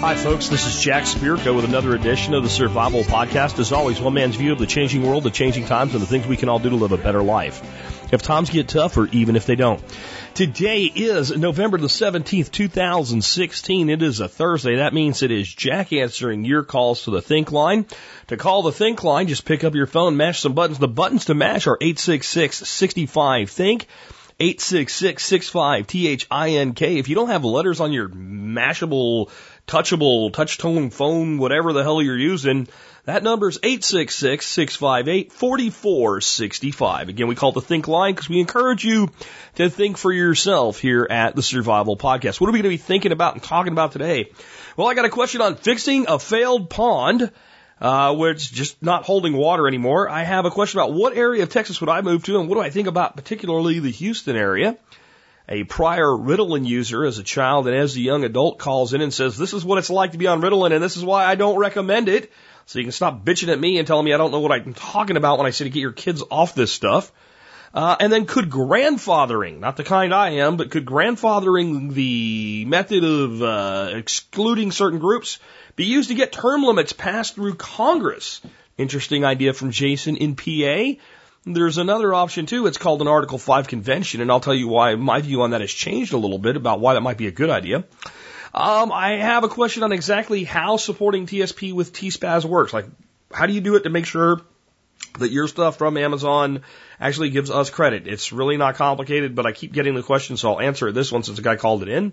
Hi, folks. This is Jack Spirko with another edition of the Survival Podcast. As always, one man's view of the changing world, the changing times, and the things we can all do to live a better life. If times get tough, or even if they don't. Today is November the 17th, 2016. It is a Thursday. That means it is Jack answering your calls to the Think line. To call the Think line, just pick up your phone, mash some buttons. The buttons to mash are 866-65-THINK. 866-65-T-H-I-N-K. If you don't have letters on your mashable, touchable, touch tone phone, whatever the hell you're using, that number is 866-658-4465. Again, we call it the Think line because we encourage you to think for yourself here at the Survival Podcast. What are we going to be thinking about and talking about today? Well, I got a question on fixing a failed pond. Uh, where it's just not holding water anymore. I have a question about what area of Texas would I move to and what do I think about particularly the Houston area. A prior Ritalin user as a child and as a young adult calls in and says, this is what it's like to be on Ritalin and this is why I don't recommend it. So you can stop bitching at me and telling me I don't know what I'm talking about when I say to get your kids off this stuff. Uh, and then could grandfathering, not the kind I am, but could grandfathering the method of uh, excluding certain groups be used to get term limits passed through Congress? Interesting idea from Jason in PA. There's another option too. It's called an Article 5 convention, and I'll tell you why my view on that has changed a little bit about why that might be a good idea. Um, I have a question on exactly how supporting TSP with TSPAS works. Like, how do you do it to make sure that your stuff from Amazon actually gives us credit? It's really not complicated, but I keep getting the question, so I'll answer this one since a guy called it in.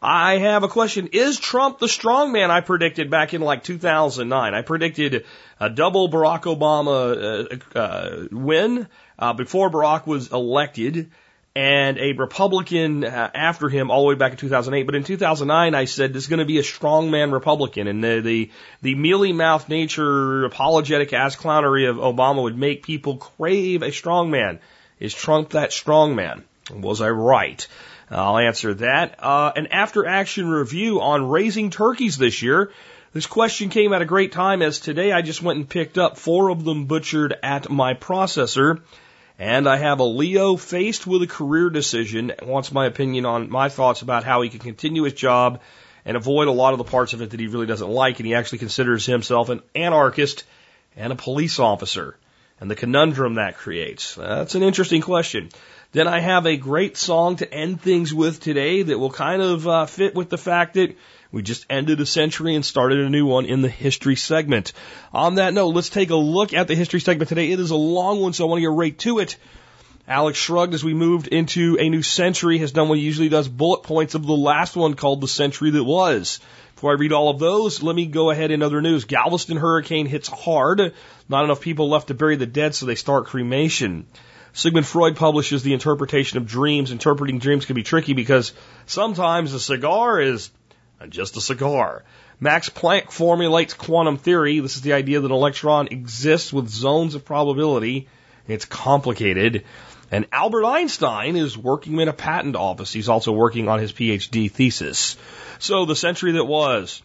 I have a question. Is Trump the strongman I predicted back in like 2009? I predicted a double Barack Obama uh, uh, win uh, before Barack was elected and a Republican uh, after him all the way back in 2008. But in 2009, I said this is going to be a strongman Republican, and the the, the mealy mouth nature, apologetic ass clownery of Obama would make people crave a strongman. Is Trump that strongman? Was I right? I'll answer that. Uh, an after action review on raising turkeys this year. This question came at a great time as today I just went and picked up four of them butchered at my processor. And I have a LEO faced with a career decision, wants my opinion on my thoughts about how he can continue his job and avoid a lot of the parts of it that he really doesn't like. And he actually considers himself an anarchist and a police officer and the conundrum that creates. That's an interesting question. Then I have a great song to end things with today that will kind of uh, fit with the fact that we just ended a century and started a new one in the history segment. On that note, let's take a look at the history segment today. It is a long one, so I want to get right to it. Alex Shrugged as we moved into a new century, has done what he usually does, bullet points of the last one called the century that was. Before I read all of those, let me go ahead in other news. Galveston hurricane hits hard. Not enough people left to bury the dead, so they start cremation. Sigmund Freud publishes the interpretation of dreams. Interpreting dreams can be tricky because sometimes a cigar is just a cigar. Max Planck formulates quantum theory. This is the idea that an electron exists with zones of probability. It's complicated. And Albert Einstein is working in a patent office. He's also working on his PhD thesis. So the century that was.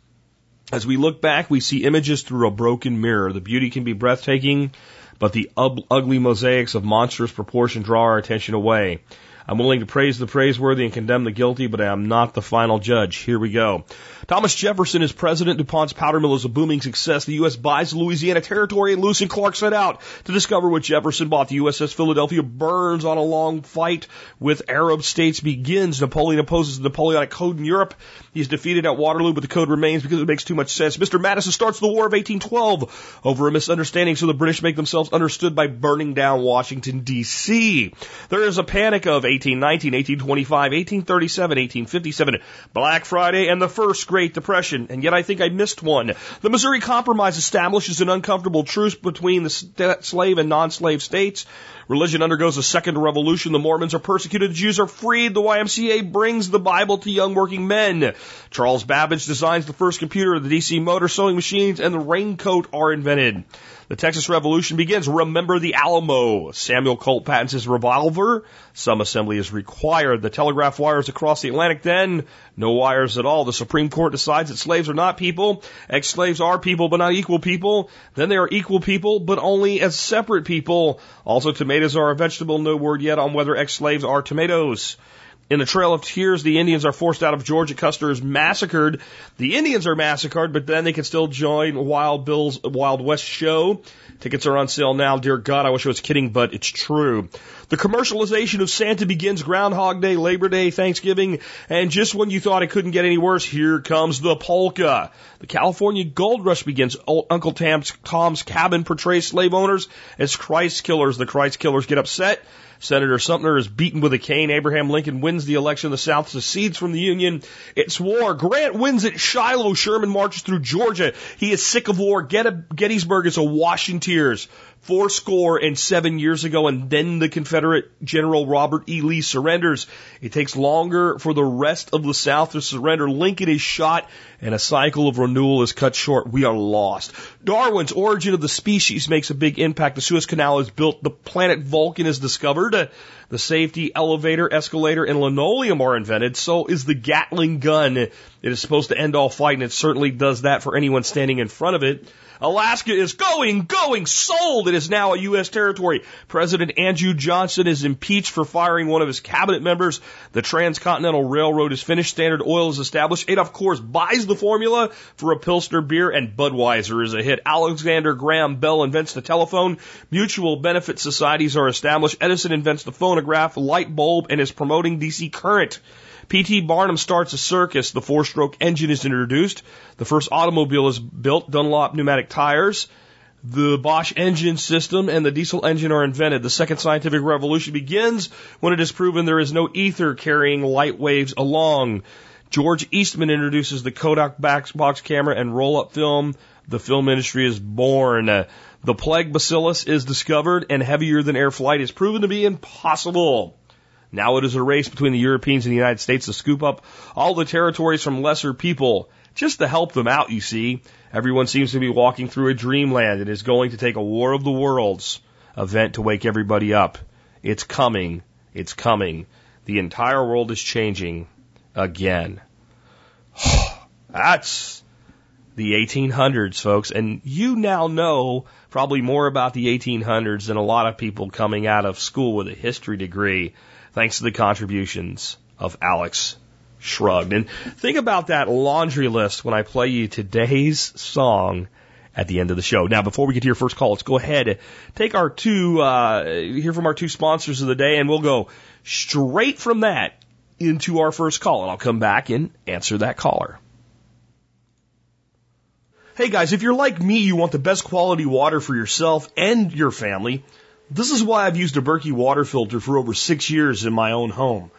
As we look back, we see images through a broken mirror. The beauty can be breathtaking, but the ugly mosaics of monstrous proportion draw our attention away. I'm willing to praise the praiseworthy and condemn the guilty, but I am not the final judge. Here we go. Thomas Jefferson is president. DuPont's powder mill is a booming success. The U.S. buys Louisiana Territory and Lewis and Clark set out to discover what Jefferson bought. The USS Philadelphia burns on a long fight with Arab states begins. Napoleon opposes the Napoleonic Code in Europe. He's defeated at Waterloo, but the code remains because it makes too much sense. Mr. Madison starts the War of 1812 over a misunderstanding, so the British make themselves understood by burning down Washington, D.C. There is a panic of 1819, 1825, 1837, 1857, Black Friday, and the first Great Depression, and yet I think I missed one. The Missouri Compromise establishes an uncomfortable truce between the slave and non-slave states. Religion undergoes a second revolution. The Mormons are persecuted. The Jews are freed. The YMCA brings the Bible to young working men. Charles Babbage designs the first computer. The DC motor sewing machines and the raincoat are invented. The Texas Revolution begins. Remember the Alamo. Samuel Colt patents his revolver. Some assembly is required. The telegraph wires across the Atlantic. Then no wires at all. The Supreme Court decides that slaves are not people. Ex-slaves are people, but not equal people. Then they are equal people, but only as separate people. Also, tomatoes are a vegetable. No word yet on whether ex-slaves are tomatoes. In the Trail of Tears, the Indians are forced out of Georgia. Custer is massacred. The Indians are massacred, but then they can still join Wild Bill's Wild West show. Tickets are on sale now. Dear God, I wish I was kidding, but it's true. The commercialization of Santa begins Groundhog Day, Labor Day, Thanksgiving, and just when you thought it couldn't get any worse, here comes the polka. The California Gold Rush begins. Uncle Tom's, Tom's Cabin portrays slave owners as Christ killers. The Christ killers get upset. Senator Sumner is beaten with a cane. Abraham Lincoln wins the election. The South secedes from the Union. It's war. Grant wins at Shiloh. Sherman marches through Georgia. He is sick of war. Gettysburg is awash in tears four score and seven years ago, and then the Confederate General Robert E. Lee surrenders. It takes longer for the rest of the South to surrender. Lincoln is shot, and a cycle of renewal is cut short. We are lost. Darwin's origin of the species makes a big impact. The Suez Canal is built. The planet Vulcan is discovered. The safety elevator, escalator, and linoleum are invented. So is the Gatling gun. It is supposed to end all fight, and it certainly does that for anyone standing in front of it. Alaska is going, going, sold. It is now a U.S. territory. President Andrew Johnson is impeached for firing one of his cabinet members. The Transcontinental Railroad is finished. Standard Oil is established. Adolf Coors buys the formula for a Pilsner beer, and Budweiser is a hit. Alexander Graham Bell invents the telephone. Mutual benefit societies are established. Edison invents the phonograph, light bulb, and is promoting DC current. P.T. Barnum starts a circus. The four stroke engine is introduced. The first automobile is built, Dunlop pneumatic tires. The Bosch engine system and the diesel engine are invented. The second scientific revolution begins when it is proven there is no ether carrying light waves along. George Eastman introduces the Kodak box camera and roll up film. The film industry is born. The plague bacillus is discovered and heavier than air flight is proven to be impossible. Now it is a race between the Europeans and the United States to scoop up all the territories from lesser people, just to help them out, you see. Everyone seems to be walking through a dreamland. It is going to take a war of the worlds event to wake everybody up. It's coming. It's coming. The entire world is changing again. That's the 1800s, folks. And you now know probably more about the 1800s than a lot of people coming out of school with a history degree thanks to the contributions of Alex Shrugged. And think about that laundry list when I play you today's song at the end of the show. Now, before we get to your first call, let's go ahead take our two, uh, hear from our two sponsors of the day, and we'll go straight from that into our first call, and I'll come back and answer that caller. Hey guys, if you're like me, you want the best quality water for yourself and your family. This is why I've used a Berkey water filter for over six years in my own home.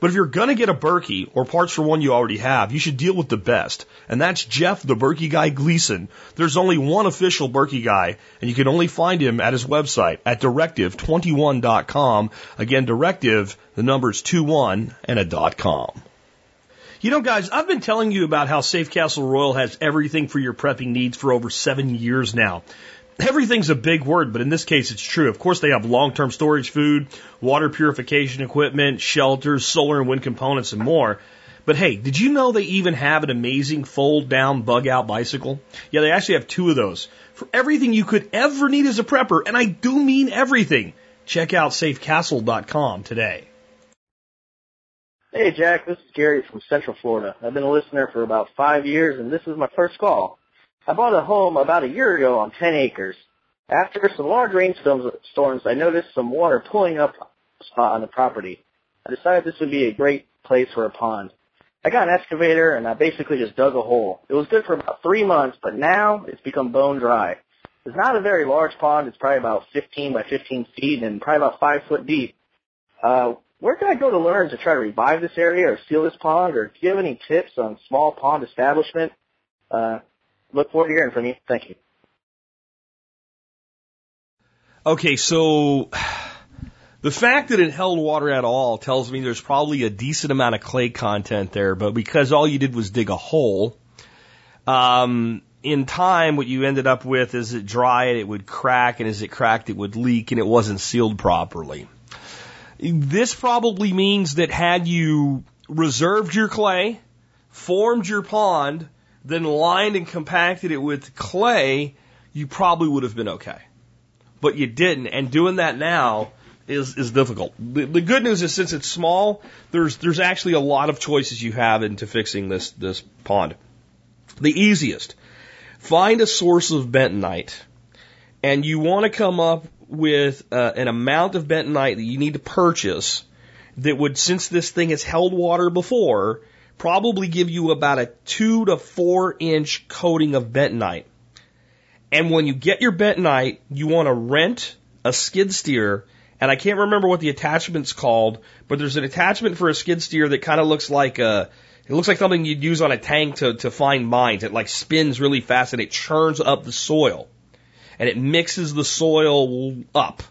But if you're gonna get a Berkey or parts for one you already have, you should deal with the best. And that's Jeff, the Berkey guy Gleason. There's only one official Berkey guy, and you can only find him at his website at directive21.com. Again, directive, the number's 21 and a dot com. You know, guys, I've been telling you about how Safe Castle Royal has everything for your prepping needs for over seven years now everything's a big word, but in this case, it's true. Of course, they have long term storage food, water purification equipment, shelters, solar and wind components, and more. But hey, did you know they even have an amazing fold down bug out bicycle? Yeah, they actually have two of those. For everything you could ever need as a prepper, and I do mean everything. Check out safecastle.com today. Hey Jack, this is Gary from Central Florida. I've been a listener for about five years and this is my first call. I bought a home about a year ago on 10 acres. After some large rainstorms, I noticed some water pulling up spot on the property. I decided this would be a great place for a pond. I got an excavator and I basically just dug a hole. It was good for about three months, but now it's become bone dry. It's not a very large pond. It's probably about 15 by 15 feet and probably about five foot deep. Uh, where can I go to learn to try to revive this area or seal this pond? Or do you have any tips on small pond establishment? Uh, look forward to hearing from you. Thank you. Okay, so the fact that it held water at all tells me there's probably a decent amount of clay content there, but because all you did was dig a hole, um, in time, what you ended up with is it dried, it would crack, and as it cracked, it would leak, and it wasn't sealed properly. This probably means that had you reserved your clay, formed your pond, then lined and compacted it with clay, you probably would have been okay. But you didn't. And doing that now is is difficult. The, the good news is since it's small, there's there's actually a lot of choices you have into fixing this this pond. The easiest, find a source of bentonite, and you want to come up with uh, an amount of bentonite that you need to purchase that would, since this thing has held water before, probably give you about a two to four inch coating of bentonite. And when you get your bentonite, you want to rent a skid steer and I can't remember what the attachment's called, but there's an attachment for a skid steer that kind of looks like a, it looks like something you'd use on a tank to, to find mines. It like spins really fast and it churns up the soil. And it mixes the soil up.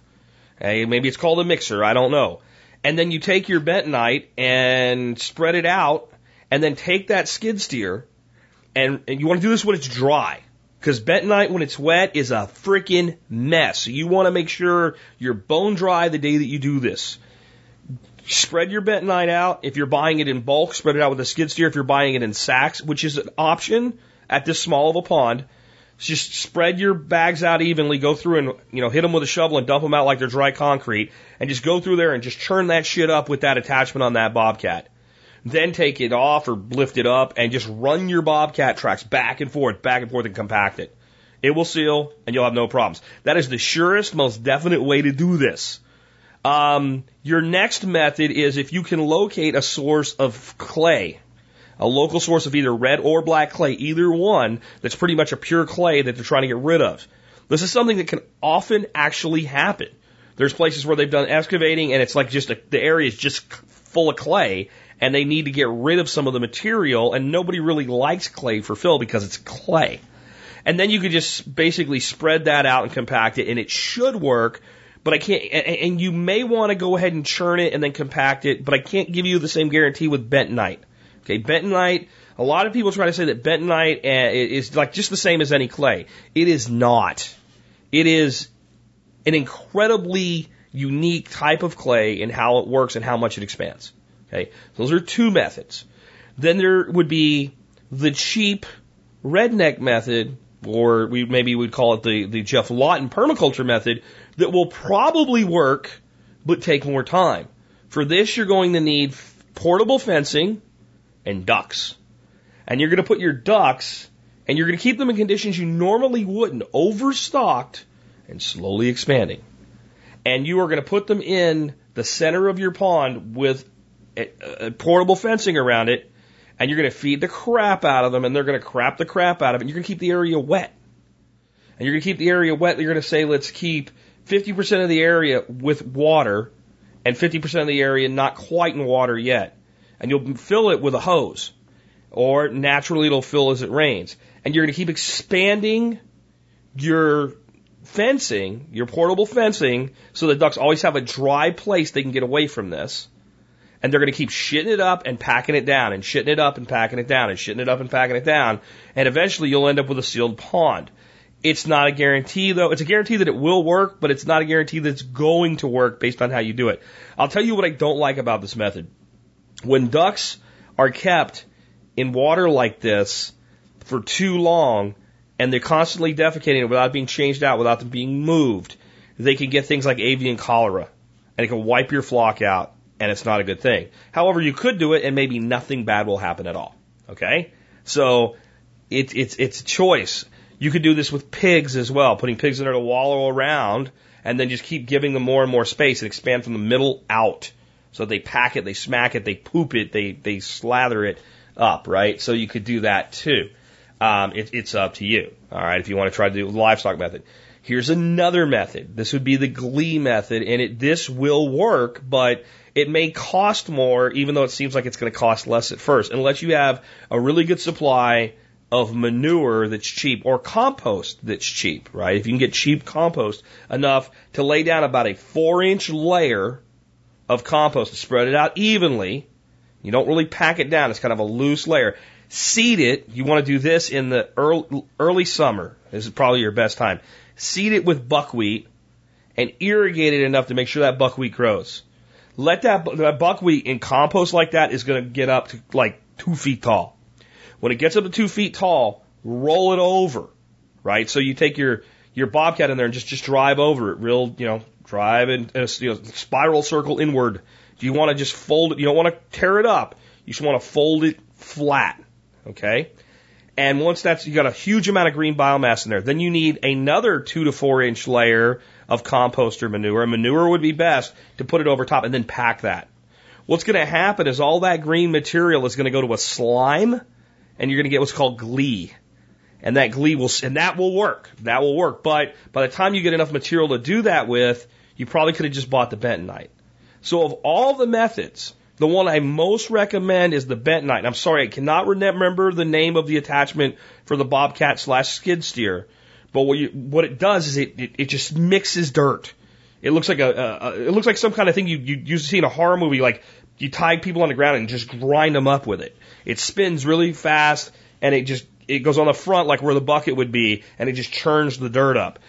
Okay, maybe it's called a mixer, I don't know. And then you take your bentonite and spread it out, and then take that skid steer, and, and you want to do this when it's dry. Because bentonite, when it's wet, is a freaking mess. So you want to make sure you're bone dry the day that you do this. Spread your bentonite out. If you're buying it in bulk, spread it out with a skid steer. If you're buying it in sacks, which is an option at this small of a pond, just spread your bags out evenly. Go through and you know hit them with a shovel and dump them out like they're dry concrete, and just go through there and just churn that shit up with that attachment on that bobcat. Then take it off or lift it up and just run your bobcat tracks back and forth, back and forth, and compact it. It will seal, and you'll have no problems. That is the surest, most definite way to do this. Um, your next method is if you can locate a source of clay, a local source of either red or black clay, either one that's pretty much a pure clay that they're trying to get rid of. This is something that can often actually happen. There's places where they've done excavating and it's like just a, the area is just full of clay and they need to get rid of some of the material and nobody really likes clay for fill because it's clay. And then you could just basically spread that out and compact it and it should work, but I can't, and you may want to go ahead and churn it and then compact it, but I can't give you the same guarantee with bentonite. Okay, bentonite, a lot of people try to say that bentonite uh, is like just the same as any clay. It is not. It is an incredibly unique type of clay in how it works and how much it expands. Okay, those are two methods. Then there would be the cheap redneck method, or we maybe would call it the, the Geoff Lawton permaculture method, that will probably work but take more time. For this, you're going to need portable fencing and ducks. And you're going to put your ducks and you're going to keep them in conditions you normally wouldn't, overstocked and slowly expanding. And you are going to put them in the center of your pond with portable fencing around it, and you're going to feed the crap out of them, and they're going to crap the crap out of it. And you're going to keep the area wet. And you're going to keep the area wet. You're going to say, let's keep 50% of the area with water and 50% of the area not quite in water yet and you'll fill it with a hose, or naturally it'll fill as it rains. And you're going to keep expanding your fencing, your portable fencing, so the ducks always have a dry place they can get away from this. And they're going to keep shitting it up and packing it down, and shitting it up and packing it down, and shitting it up and packing it down. And eventually you'll end up with a sealed pond. It's not a guarantee though. It's a guarantee that it will work, but it's not a guarantee that it's going to work based on how you do it. I'll tell you what I don't like about this method. When ducks are kept in water like this for too long and they're constantly defecating without being changed out, without them being moved, they can get things like avian cholera and it can wipe your flock out and it's not a good thing. However, you could do it and maybe nothing bad will happen at all. Okay? So it, it's, it's a choice. You could do this with pigs as well, putting pigs in there to wallow around and then just keep giving them more and more space and expand from the middle out. So they pack it, they smack it, they poop it, they, they slather it up, right? So you could do that too. Um, it, it's up to you. All right. If you want to try to do the livestock method. Here's another method. This would be the gley method and it, this will work, but it may cost more even though it seems like it's going to cost less at first unless you have a really good supply of manure that's cheap or compost that's cheap, right? If you can get cheap compost enough to lay down about a four inch layer of compost and spread it out evenly. You don't really pack it down. It's kind of a loose layer. Seed it. You want to do this in the early, early summer. This is probably your best time. Seed it with buckwheat and irrigate it enough to make sure that buckwheat grows. Let that, that buckwheat in compost like that is going to get up to like two feet tall. When it gets up to two feet tall, roll it over, right? So you take your, your bobcat in there and just just drive over it, real you know, drive in a you know, spiral circle inward. Do you want to just fold it? You don't want to tear it up. You just want to fold it flat. Okay. And once that's, you got a huge amount of green biomass in there, then you need another two to four inch layer of compost or manure. Manure would be best to put it over top and then pack that. What's going to happen is all that green material is going to go to a slime and you're going to get what's called gley. And that gley will, and that will work. That will work. But by the time you get enough material to do that with, you probably could have just bought the bentonite. So of all the methods, the one I most recommend is the bentonite. I'm sorry, I cannot remember the name of the attachment for the Bobcat slash skid steer. But what you, what it does is it, it, it just mixes dirt. It looks like a, a, a, it looks like some kind of thing you, you used to see in a horror movie, like you tie people on the ground and just grind them up with it. It spins really fast and it just, it goes on the front like where the bucket would be and it just churns the dirt up.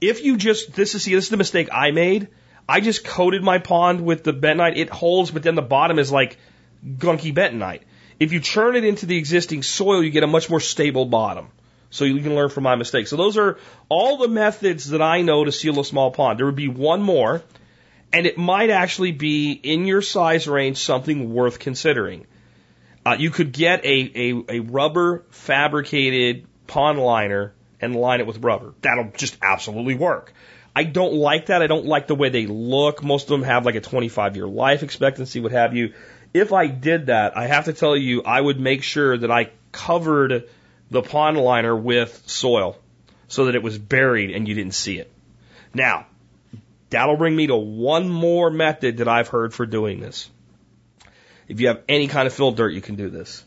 If you just, this is, see, this is the mistake I made. I just coated my pond with the bentonite. It holds, but then the bottom is like gunky bentonite. If you churn it into the existing soil, you get a much more stable bottom. So you can learn from my mistakes. So those are all the methods that I know to seal a small pond. There would be one more, and it might actually be in your size range something worth considering. Uh, you could get a, a, a rubber fabricated pond liner and line it with rubber. That'll just absolutely work. I don't like that. I don't like the way they look. Most of them have like a 25 year life expectancy, what have you. If I did that, I have to tell you, I would make sure that I covered the pond liner with soil so that it was buried and you didn't see it. Now, that'll bring me to one more method that I've heard for doing this. If you have any kind of fill dirt, you can do this.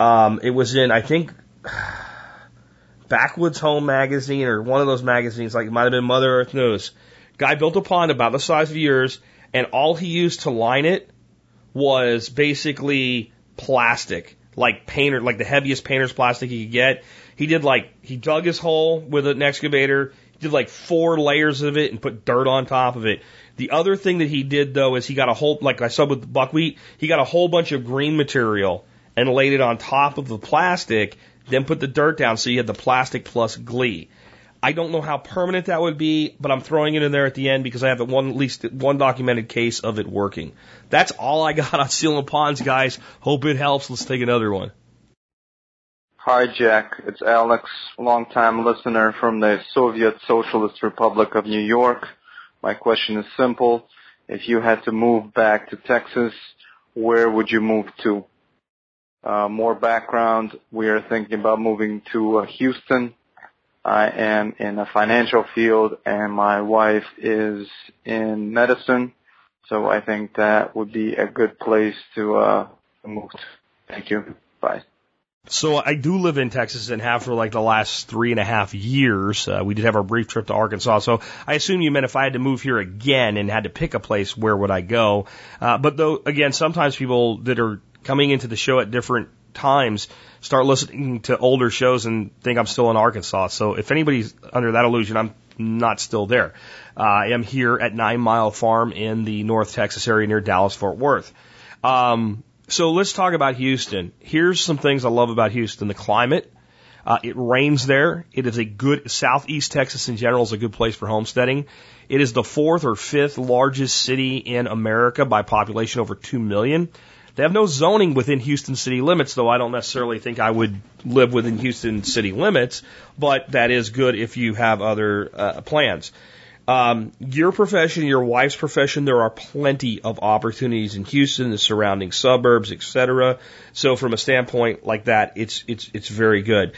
Um, it was in, I think, Backwoods Home magazine or one of those magazines, like it might have been Mother Earth News. Guy built a pond about the size of yours, and all he used to line it was basically plastic, like painter, like the heaviest painter's plastic he could get. He did like he dug his hole with an excavator, did like four layers of it and put dirt on top of it. The other thing that he did though is he got a whole like I saw with buckwheat, he got a whole bunch of green material and laid it on top of the plastic then put the dirt down so you had the plastic plus gley. I don't know how permanent that would be, but I'm throwing it in there at the end because I have one at least one documented case of it working. That's all I got on sealing ponds, guys. Hope it helps. Let's take another one. Hi, Jack. It's Alex, longtime listener from the Soviet Socialist Republic of New York. My question is simple. If you had to move back to Texas, where would you move to? Uh, more background, we are thinking about moving to uh, Houston. I am in the financial field and my wife is in medicine. So I think that would be a good place to, uh, move to. Thank you. Bye. So I do live in Texas and have for like the last three and a half years. Uh, we did have our brief trip to Arkansas. So I assume you meant if I had to move here again and had to pick a place, where would I go? Uh, but though, again, sometimes people that are coming into the show at different times start listening to older shows and think I'm still in Arkansas. So if anybody's under that illusion, I'm not still there. Uh, I am here at Nine Mile Farm in the North Texas area near Dallas Fort Worth. Um, so let's talk about Houston. Here's some things I love about Houston: the climate. Uh, it rains there. It is a good southeast Texas in general is a good place for homesteading. It is the fourth or fifth largest city in America by population, over two million. They have no zoning within Houston city limits, though I don't necessarily think I would live within Houston city limits, but that is good if you have other uh, plans. Um, your profession, your wife's profession, there are plenty of opportunities in Houston, the surrounding suburbs, etc. So from a standpoint like that, it's it's it's very good.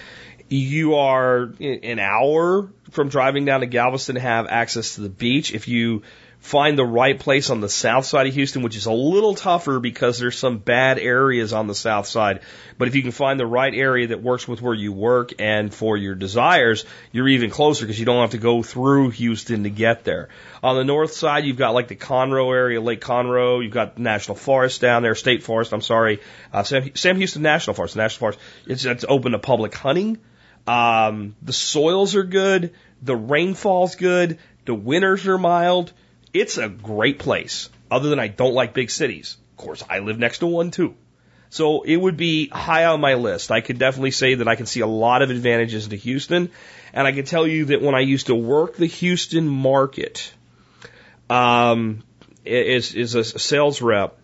You are an hour from driving down to Galveston to have access to the beach. If you find the right place on the south side of Houston, which is a little tougher because there's some bad areas on the south side. But if you can find the right area that works with where you work and for your desires, you're even closer because you don't have to go through Houston to get there. On the north side, you've got like the Conroe area, Lake Conroe. You've got National Forest down there, State Forest. I'm sorry, uh, Sam, Sam Houston National Forest. National Forest. It's, it's open to public hunting. Um, the soils are good. The rainfall's good. The winters are mild. It's a great place, other than I don't like big cities. Of course, I live next to one too. So it would be high on my list. I could definitely say that I can see a lot of advantages to Houston. And I can tell you that when I used to work the Houston market, um, is, is a sales rep,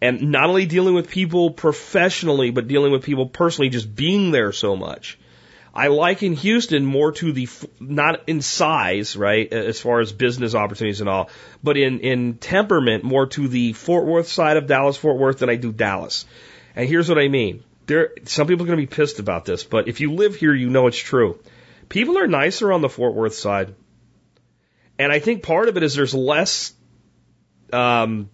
and not only dealing with people professionally, but dealing with people personally, just being there so much. I liken Houston more to the, not in size, right, as far as business opportunities and all, but in, in temperament more to the Fort Worth side of Dallas, Fort Worth than I do Dallas. And here's what I mean. There, some people are going to be pissed about this, but if you live here, you know it's true. People are nicer on the Fort Worth side. And I think part of it is there's less, um,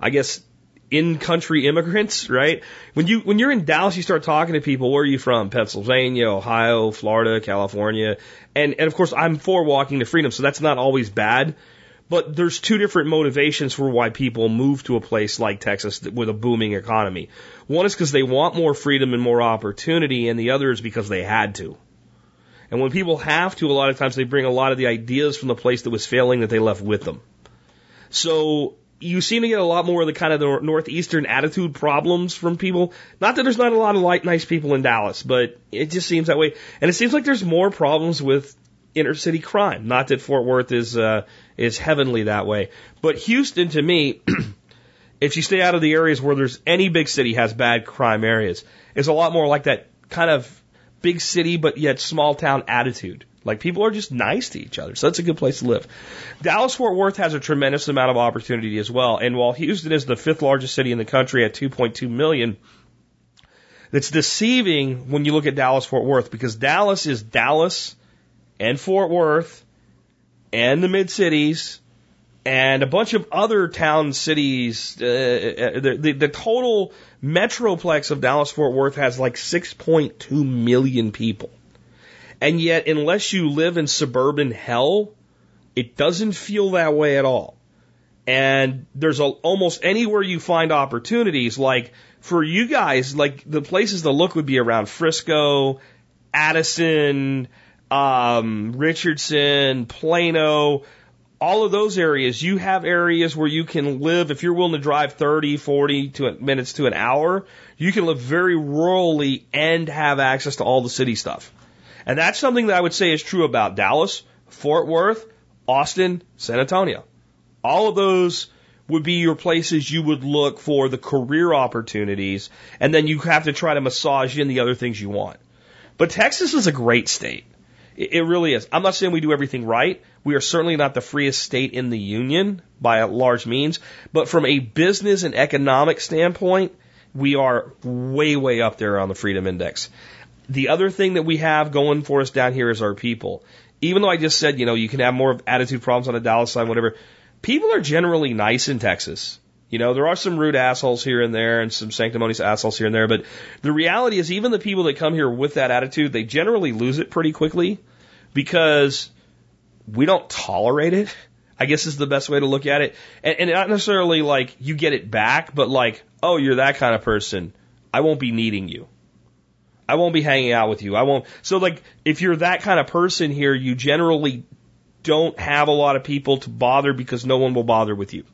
I guess, in-country immigrants, right? When you when you're in Dallas, you start talking to people. Where are you from? Pennsylvania, Ohio, Florida, California, and and of course I'm for walking to freedom, so that's not always bad. But there's two different motivations for why people move to a place like Texas with a booming economy. One is because they want more freedom and more opportunity, and the other is because they had to. And when people have to, a lot of times they bring a lot of the ideas from the place that was failing that they left with them. So you seem to get a lot more of the kind of the northeastern attitude problems from people. Not that there's not a lot of light, nice people in Dallas, but it just seems that way. And it seems like there's more problems with inner city crime. Not that Fort Worth is uh, is heavenly that way, but Houston to me, if you stay out of the areas where there's any big city has bad crime areas, is a lot more like that kind of big city but yet small town attitude. Like people are just nice to each other. So that's a good place to live. Dallas Fort Worth has a tremendous amount of opportunity as well. And while Houston is the fifth largest city in the country at 2.2 million, it's deceiving when you look at Dallas Fort Worth because Dallas is Dallas and Fort Worth and the mid cities and a bunch of other town cities. Uh, uh the, the, the total metroplex of Dallas Fort Worth has like 6.2 million people. And yet, unless you live in suburban hell, it doesn't feel that way at all. And there's a, almost anywhere you find opportunities, like for you guys, like the places to look would be around Frisco, Addison, um, Richardson, Plano, all of those areas. You have areas where you can live, if you're willing to drive 30, 40 to minutes to an hour, you can live very rurally and have access to all the city stuff. And that's something that I would say is true about Dallas, Fort Worth, Austin, San Antonio. All of those would be your places you would look for the career opportunities, and then you have to try to massage in the other things you want. But Texas is a great state. It really is. I'm not saying we do everything right. We are certainly not the freest state in the union by a large means, but from a business and economic standpoint, we are way, way up there on the freedom index. The other thing that we have going for us down here is our people. Even though I just said, you know, you can have more of attitude problems on the Dallas side, whatever, people are generally nice in Texas. You know, there are some rude assholes here and there and some sanctimonious assholes here and there, but the reality is even the people that come here with that attitude, they generally lose it pretty quickly because we don't tolerate it. I guess is the best way to look at it. And, and not necessarily like you get it back, but like, oh, you're that kind of person. I won't be needing you. I won't be hanging out with you. I won't. So like, if you're that kind of person here, you generally don't have a lot of people to bother because no one will bother with you.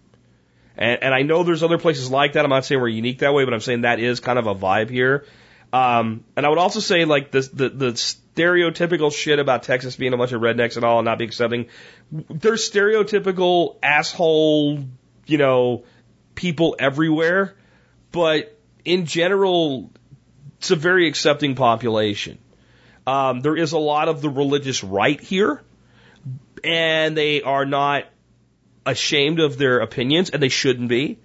And, and I know there's other places like that. I'm not saying we're unique that way, but I'm saying that is kind of a vibe here. Um, and I would also say like the, the, the stereotypical shit about Texas being a bunch of rednecks and all and not being accepting. There's stereotypical asshole, you know, people everywhere, but in general, it's a very accepting population. Um, there is a lot of the religious right here, and they are not ashamed of their opinions, and they shouldn't be.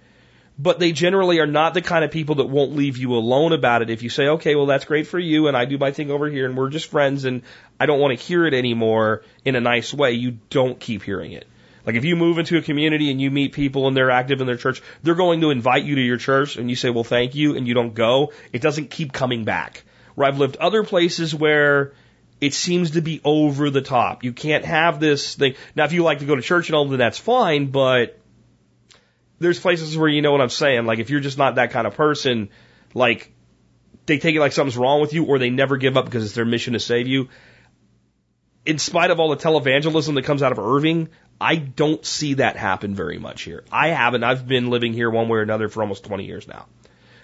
But they generally are not the kind of people that won't leave you alone about it. If you say, okay, well, that's great for you, and I do my thing over here, and we're just friends, and I don't want to hear it anymore in a nice way, you don't keep hearing it. Like if you move into a community and you meet people and they're active in their church, they're going to invite you to your church and you say, well, thank you, and you don't go. It doesn't keep coming back. Where I've lived other places where it seems to be over the top. You can't have this thing. Now, if you like to go to church and all, then that's fine, but there's places where you know what I'm saying. Like if you're just not that kind of person, like they take it like something's wrong with you or they never give up because it's their mission to save you. In spite of all the televangelism that comes out of Irving, I don't see that happen very much here. I haven't. I've been living here one way or another for almost 20 years now.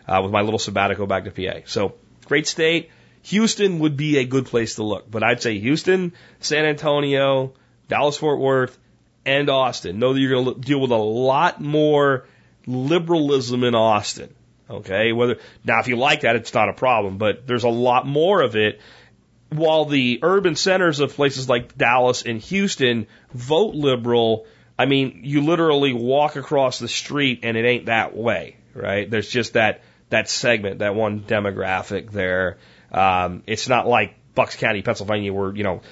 uh, with my little sabbatical back to PA. So great state. Houston would be a good place to look, but I'd say Houston, San Antonio, Dallas Fort Worth, and Austin. Know that you're going to deal with a lot more liberalism in Austin. Okay, whether now if you like that, it's not a problem, but there's a lot more of it. While the urban centers of places like Dallas and Houston vote liberal, I mean, you literally walk across the street and it ain't that way, right? There's just that that segment, that one demographic there. Um, it's not like Bucks County, Pennsylvania, where you know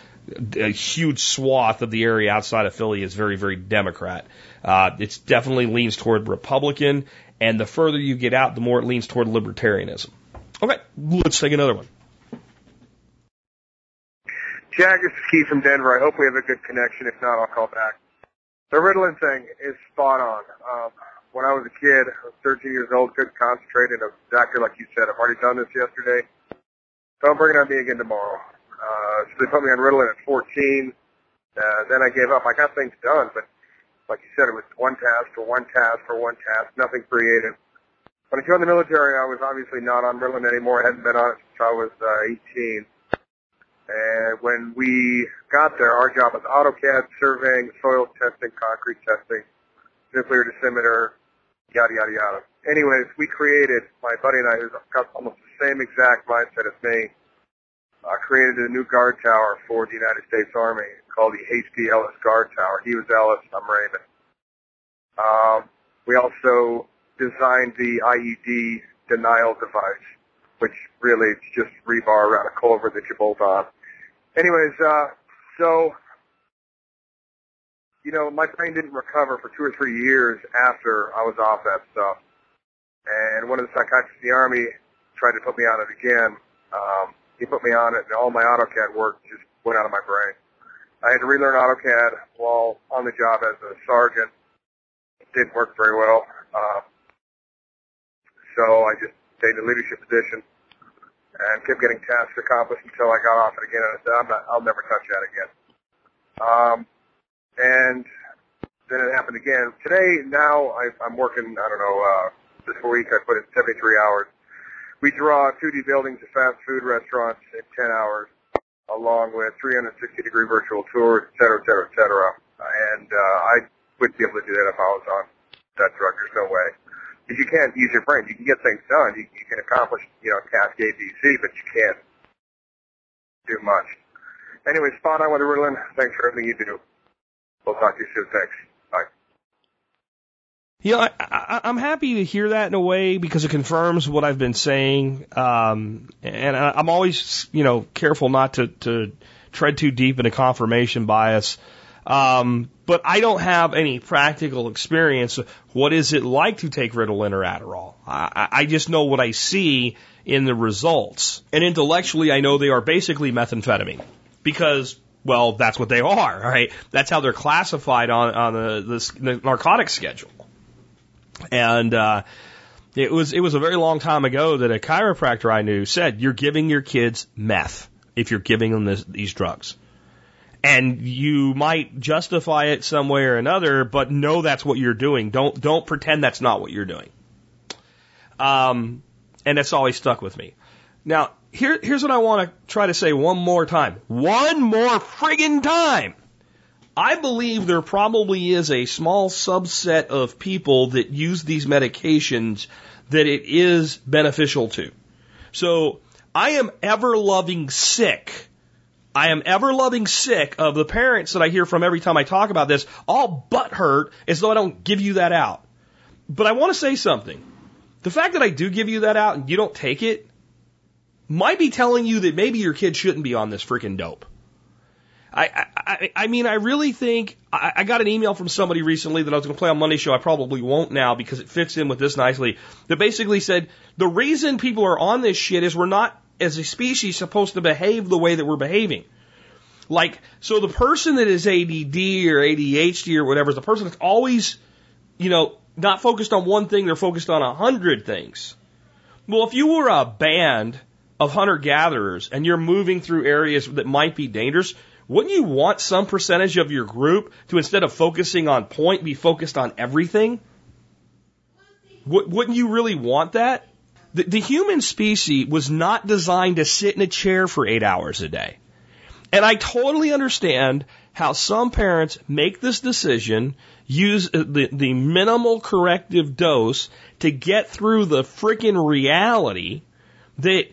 a huge swath of the area outside of Philly is very, very Democrat. Uh, it definitely leans toward Republican, and the further you get out, the more it leans toward libertarianism. Okay, let's take another one. Jack, this is Keith from Denver. I hope we have a good connection. If not, I'll call back. The Ritalin thing is spot on. Um, when I was a kid, I was 13 years old, couldn't concentrate, and exactly like you said, I've already done this yesterday. Don't bring it on me again tomorrow. Uh, so they put me on Ritalin at 14. Uh, then I gave up. I got things done, but like you said, it was one task for one task for one task, nothing creative. When I joined the military, I was obviously not on Ritalin anymore. I hadn't been on it since I was uh, 18. And when we got there, our job was AutoCAD surveying, soil testing, concrete testing, nuclear dosimeter, yada, yada, yada. Anyways, we created, my buddy and I, who's got almost the same exact mindset as me, uh, created a new guard tower for the United States Army called the H.D. Ellis Guard Tower. He was Ellis, I'm Raymond. Um, we also designed the IED denial device, which really is just rebar around a culvert that you bolt on. Anyways, uh, so, you know, my brain didn't recover for two or three years after I was off that stuff. And one of the psychiatrists in the Army tried to put me on it again. Um, he put me on it, and all my AutoCAD work just went out of my brain. I had to relearn AutoCAD while on the job as a sergeant. It didn't work very well. Uh, so I just stayed in a leadership position and kept getting tasks accomplished until I got off it again. And I said, I'm not, I'll never touch that again. Um, and then it happened again. Today, now I, I'm working, I don't know, uh, this week I put in 73 hours we draw 2D buildings of fast food restaurants in 10 hours, along with 360 degree virtual tours, et cetera, et cetera, et cetera. And uh, I wouldn't be able to do that if I was on that drug. There's no way. Because you can't use your brain. You can get things done. You, you can accomplish, you know, task A, B, C, but you can't do much. Anyway, spot on with Ritalin. Thanks for everything you do. We'll talk to you soon. Thanks. Bye. You know, I, I, I'm happy to hear that in a way because it confirms what I've been saying. Um, and I, I'm always, you know, careful not to, to tread too deep into confirmation bias. Um, but I don't have any practical experience. What is it like to take Ritalin or Adderall? I, I just know what I see in the results. And intellectually, I know they are basically methamphetamine because, well, that's what they are, right? That's how they're classified on, on the, the, the narcotic schedule. And uh, it was it was a very long time ago that a chiropractor I knew said you're giving your kids meth if you're giving them this, these drugs. And you might justify it some way or another, but know that's what you're doing. Don't don't pretend that's not what you're doing. Um, and that's always stuck with me. Now, here, here's what I want to try to say one more time. One more friggin' time. I believe there probably is a small subset of people that use these medications that it is beneficial to. So I am ever loving sick. I am ever loving sick of the parents that I hear from every time I talk about this, all butt hurt as though I don't give you that out. But I want to say something. The fact that I do give you that out and you don't take it might be telling you that maybe your kid shouldn't be on this freaking dope. I, I, I mean, I really think I, I got an email from somebody recently that I was going to play on Monday show. I probably won't now because it fits in with this nicely. That basically said the reason people are on this shit is we're not, as a species, supposed to behave the way that we're behaving. Like, so the person that is ADD or ADHD or whatever is the person that's always, you know, not focused on one thing, they're focused on a hundred things. Well, if you were a band of hunter gatherers and you're moving through areas that might be dangerous, wouldn't you want some percentage of your group to instead of focusing on point, be focused on everything? Wouldn't you really want that? The, the human species was not designed to sit in a chair for eight hours a day. And I totally understand how some parents make this decision, use uh, the, the minimal corrective dose to get through the freaking reality that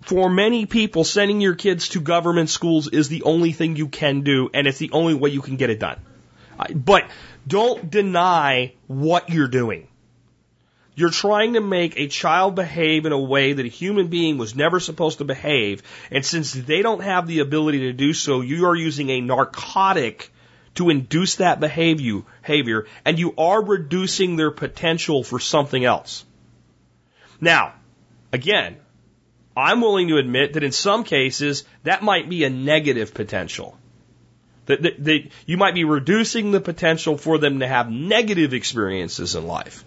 for many people, sending your kids to government schools is the only thing you can do, and it's the only way you can get it done. But don't deny what you're doing. You're trying to make a child behave in a way that a human being was never supposed to behave, and since they don't have the ability to do so, you are using a narcotic to induce that behavior, and you are reducing their potential for something else. Now, again, I'm willing to admit that in some cases that might be a negative potential. That, that, that you might be reducing the potential for them to have negative experiences in life.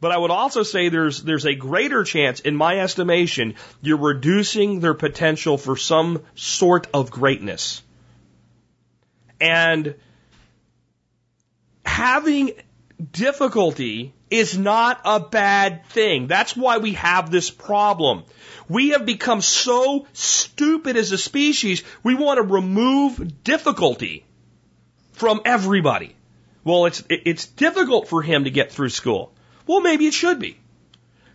But I would also say there's there's a greater chance, in my estimation, you're reducing their potential for some sort of greatness. And having difficulty is not a bad thing. That's why we have this problem. We have become so stupid as a species, we want to remove difficulty from everybody. Well, it's, it's difficult for him to get through school. Well, maybe it should be.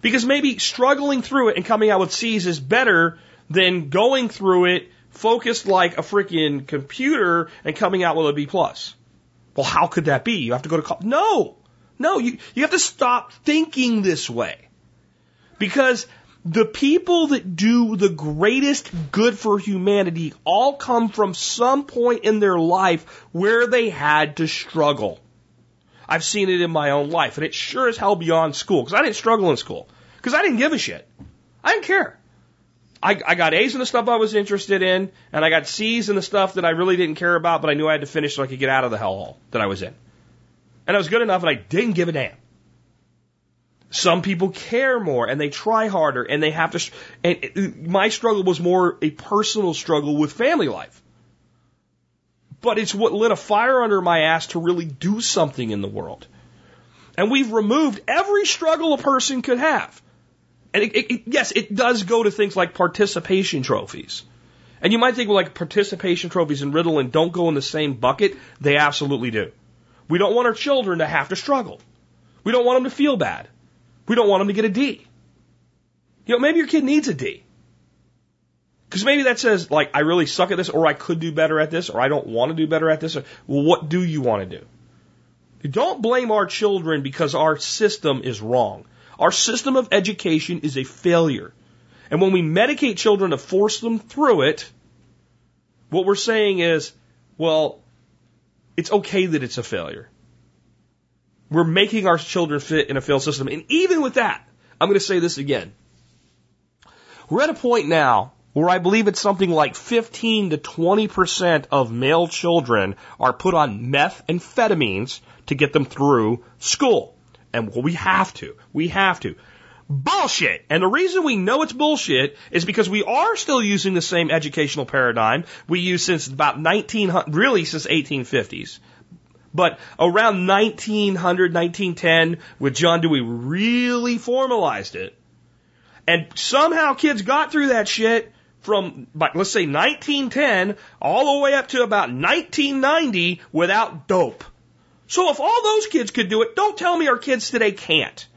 Because maybe struggling through it and coming out with C's is better than going through it focused like a freaking computer and coming out with a B plus. Well, how could that be? You have to go to college. No, no, you, you have to stop thinking this way. Because the people that do the greatest good for humanity all come from some point in their life where they had to struggle. I've seen it in my own life, and it sure as hell beyond school, because I didn't struggle in school, because I didn't give a shit. I didn't care. I, I got A's in the stuff I was interested in, and I got C's in the stuff that I really didn't care about, but I knew I had to finish so I could get out of the hellhole that I was in. And I was good enough, and I didn't give a damn. Some people care more and they try harder and they have to. And uh, my struggle was more a personal struggle with family life. But it's what lit a fire under my ass to really do something in the world. And we've removed every struggle a person could have. And it, it, it, yes, it does go to things like participation trophies. And you might think, well, like participation trophies and Ritalin don't go in the same bucket. They absolutely do. We don't want our children to have to struggle. We don't want them to feel bad. We don't want them to get a D. You know, maybe your kid needs a D. Because maybe that says, like, I really suck at this, or I could do better at this, or I don't want to do better at this. Or, well, what do you want to do? Don't blame our children because our system is wrong. Our system of education is a failure. And when we medicate children to force them through it, what we're saying is, well, it's okay that it's a failure. We're making our children fit in a failed system. And even with that, I'm going to say this again. We're at a point now where I believe it's something like 15 to 20% of male children are put on methamphetamines to get them through school. And we have to. We have to. Bullshit. And the reason we know it's bullshit is because we are still using the same educational paradigm we used since about 1900, really since 1850s. But around 1900, 1910, with John Dewey, really formalized it. And somehow kids got through that shit from, let's say 1910 all the way up to about 1990 without dope. So if all those kids could do it, don't tell me our kids today can't.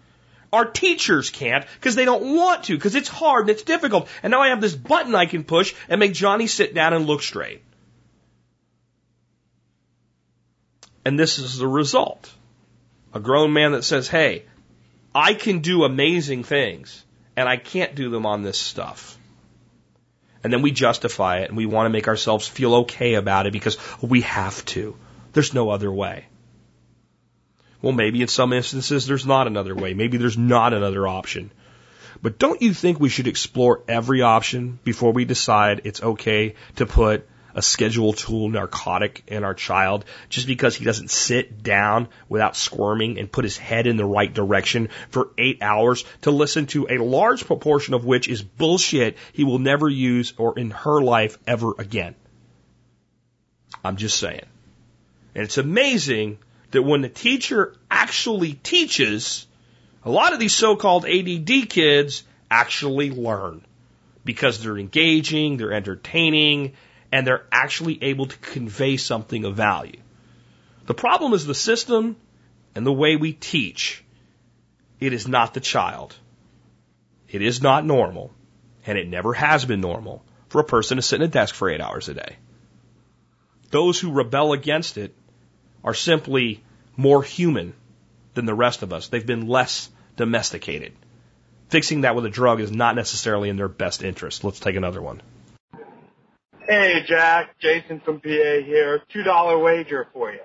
Our teachers can't because they don't want to because it's hard and it's difficult. And now I have this button I can push and make Johnny sit down and look straight. And this is the result. A grown man that says, hey, I can do amazing things and I can't do them on this stuff. And then we justify it and we want to make ourselves feel okay about it because we have to. There's no other way. Well, maybe in some instances there's not another way. Maybe there's not another option. But don't you think we should explore every option before we decide it's okay to put a schedule two narcotic in our child just because he doesn't sit down without squirming and put his head in the right direction for eight hours to listen to a large proportion of which is bullshit he will never use or in her life ever again. I'm just saying. And it's amazing that when the teacher actually teaches, a lot of these so-called ADD kids actually learn because they're engaging, they're entertaining, and they're actually able to convey something of value. The problem is the system and the way we teach. It is not the child. It is not normal, and it never has been normal for a person to sit in a desk for eight hours a day. Those who rebel against it are simply more human than the rest of us. They've been less domesticated. Fixing that with a drug is not necessarily in their best interest. Let's take another one. Hey, Jack. Jason from PA here. $2 wager for you.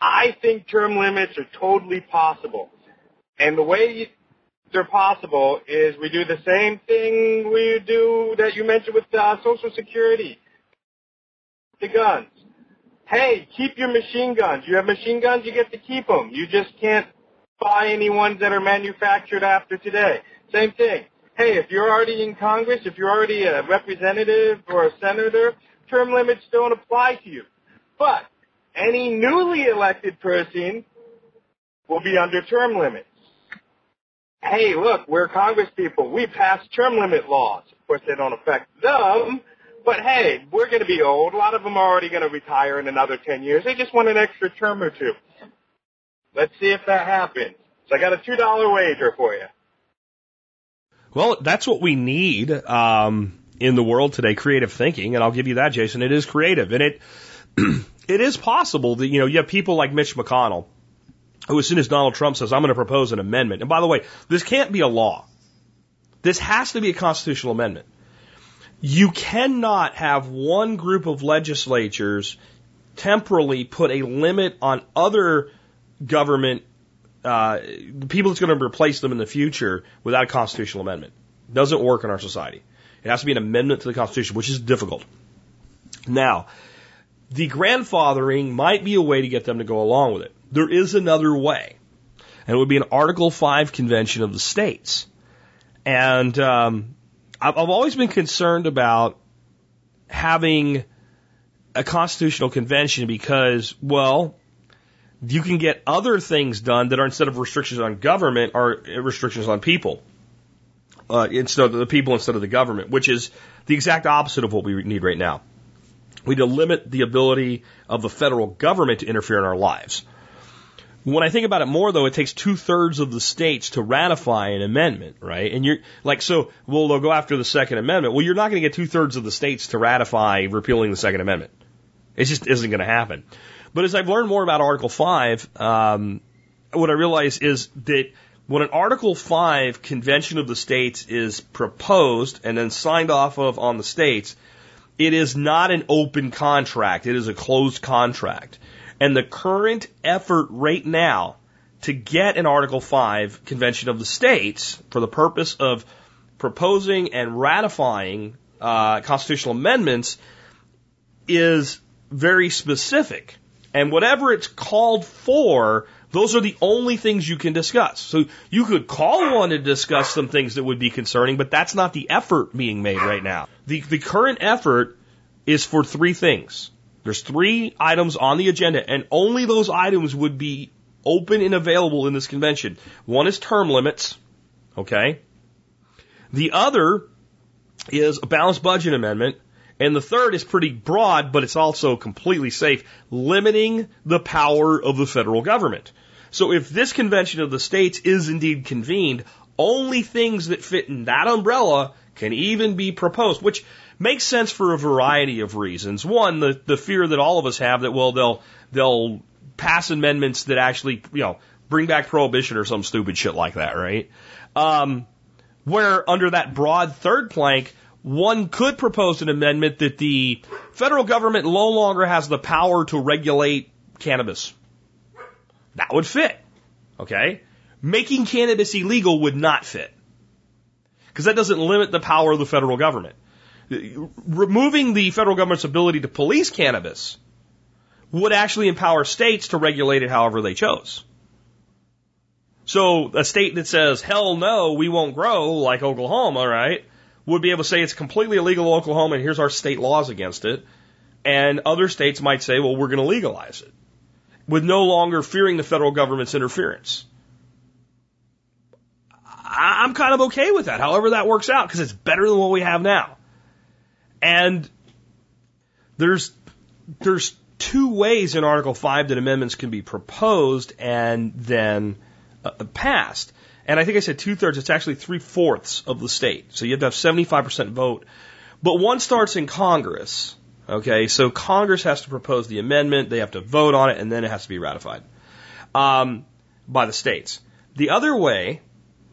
I think term limits are totally possible. And the way they're possible is we do the same thing we do that you mentioned with uh, Social Security. The guns. Hey, keep your machine guns. You have machine guns, you get to keep them. You just can't buy any ones that are manufactured after today. Same thing. Hey, if you're already in Congress, if you're already a representative or a senator, term limits don't apply to you. But any newly elected person will be under term limits. Hey, look, we're Congress people. We pass term limit laws. Of course, they don't affect them, but hey, we're going to be old. A lot of them are already going to retire in another 10 years. They just want an extra term or two. Let's see if that happens. So I got a $2 wager for you. Well, that's what we need um, in the world today, creative thinking, and I'll give you that, Jason. It is creative, and it it is possible that you know you have people like Mitch McConnell, who as soon as Donald Trump says, "I'm going to propose an amendment," and by the way, this can't be a law. This has to be a constitutional amendment. You cannot have one group of legislatures temporally put a limit on other government uh, the people that's going to replace them in the future without a constitutional amendment. Doesn't work in our society. It has to be an amendment to the Constitution, which is difficult. Now, the grandfathering might be a way to get them to go along with it. There is another way, and it would be an Article 5 convention of the states. And um, I've, I've always been concerned about having a constitutional convention because, well, you can get other things done that are instead of restrictions on government are restrictions on people. Uh, instead of the people instead of the government, which is the exact opposite of what we need right now. We need to limit the ability of the federal government to interfere in our lives. When I think about it more, though, it takes two thirds of the states to ratify an amendment, right? And you're like, so, well, they'll go after the Second Amendment. Well, you're not going to get two thirds of the states to ratify repealing the Second Amendment. It just isn't going to happen. But as I've learned more about Article 5, um, what I realize is that when an Article 5 convention of the states is proposed and then signed off of on the states, it is not an open contract. It is a closed contract. And the current effort right now to get an Article 5 convention of the states for the purpose of proposing and ratifying uh, constitutional amendments is very specific. And whatever it's called for, those are the only things you can discuss. So you could call one to discuss some things that would be concerning, but that's not the effort being made right now. The, the current effort is for three things. There's three items on the agenda, and only those items would be open and available in this convention. One is term limits, okay? The other is a balanced budget amendment, and the third is pretty broad, but it's also completely safe, limiting the power of the federal government. So if this convention of the states is indeed convened, only things that fit in that umbrella can even be proposed, which makes sense for a variety of reasons. One, the, the fear that all of us have that, well, they'll, they'll pass amendments that actually, you know, bring back prohibition or some stupid shit like that, right? Um, where under that broad third plank, one could propose an amendment that the federal government no longer has the power to regulate cannabis. That would fit. Okay? Making cannabis illegal would not fit. Because that doesn't limit the power of the federal government. Removing the federal government's ability to police cannabis would actually empower states to regulate it however they chose. So a state that says, hell no, we won't grow, like Oklahoma, right? Would be able to say it's completely illegal in Oklahoma and here's our state laws against it. And other states might say, well, we're going to legalize it with no longer fearing the federal government's interference. I'm kind of okay with that, however that works out, because it's better than what we have now. And there's there's two ways in Article 5 that amendments can be proposed and then uh, passed. And I think I said two thirds, it's actually three fourths of the state. So you have to have 75% vote. But one starts in Congress. Okay, so Congress has to propose the amendment, they have to vote on it, and then it has to be ratified um, by the states. The other way,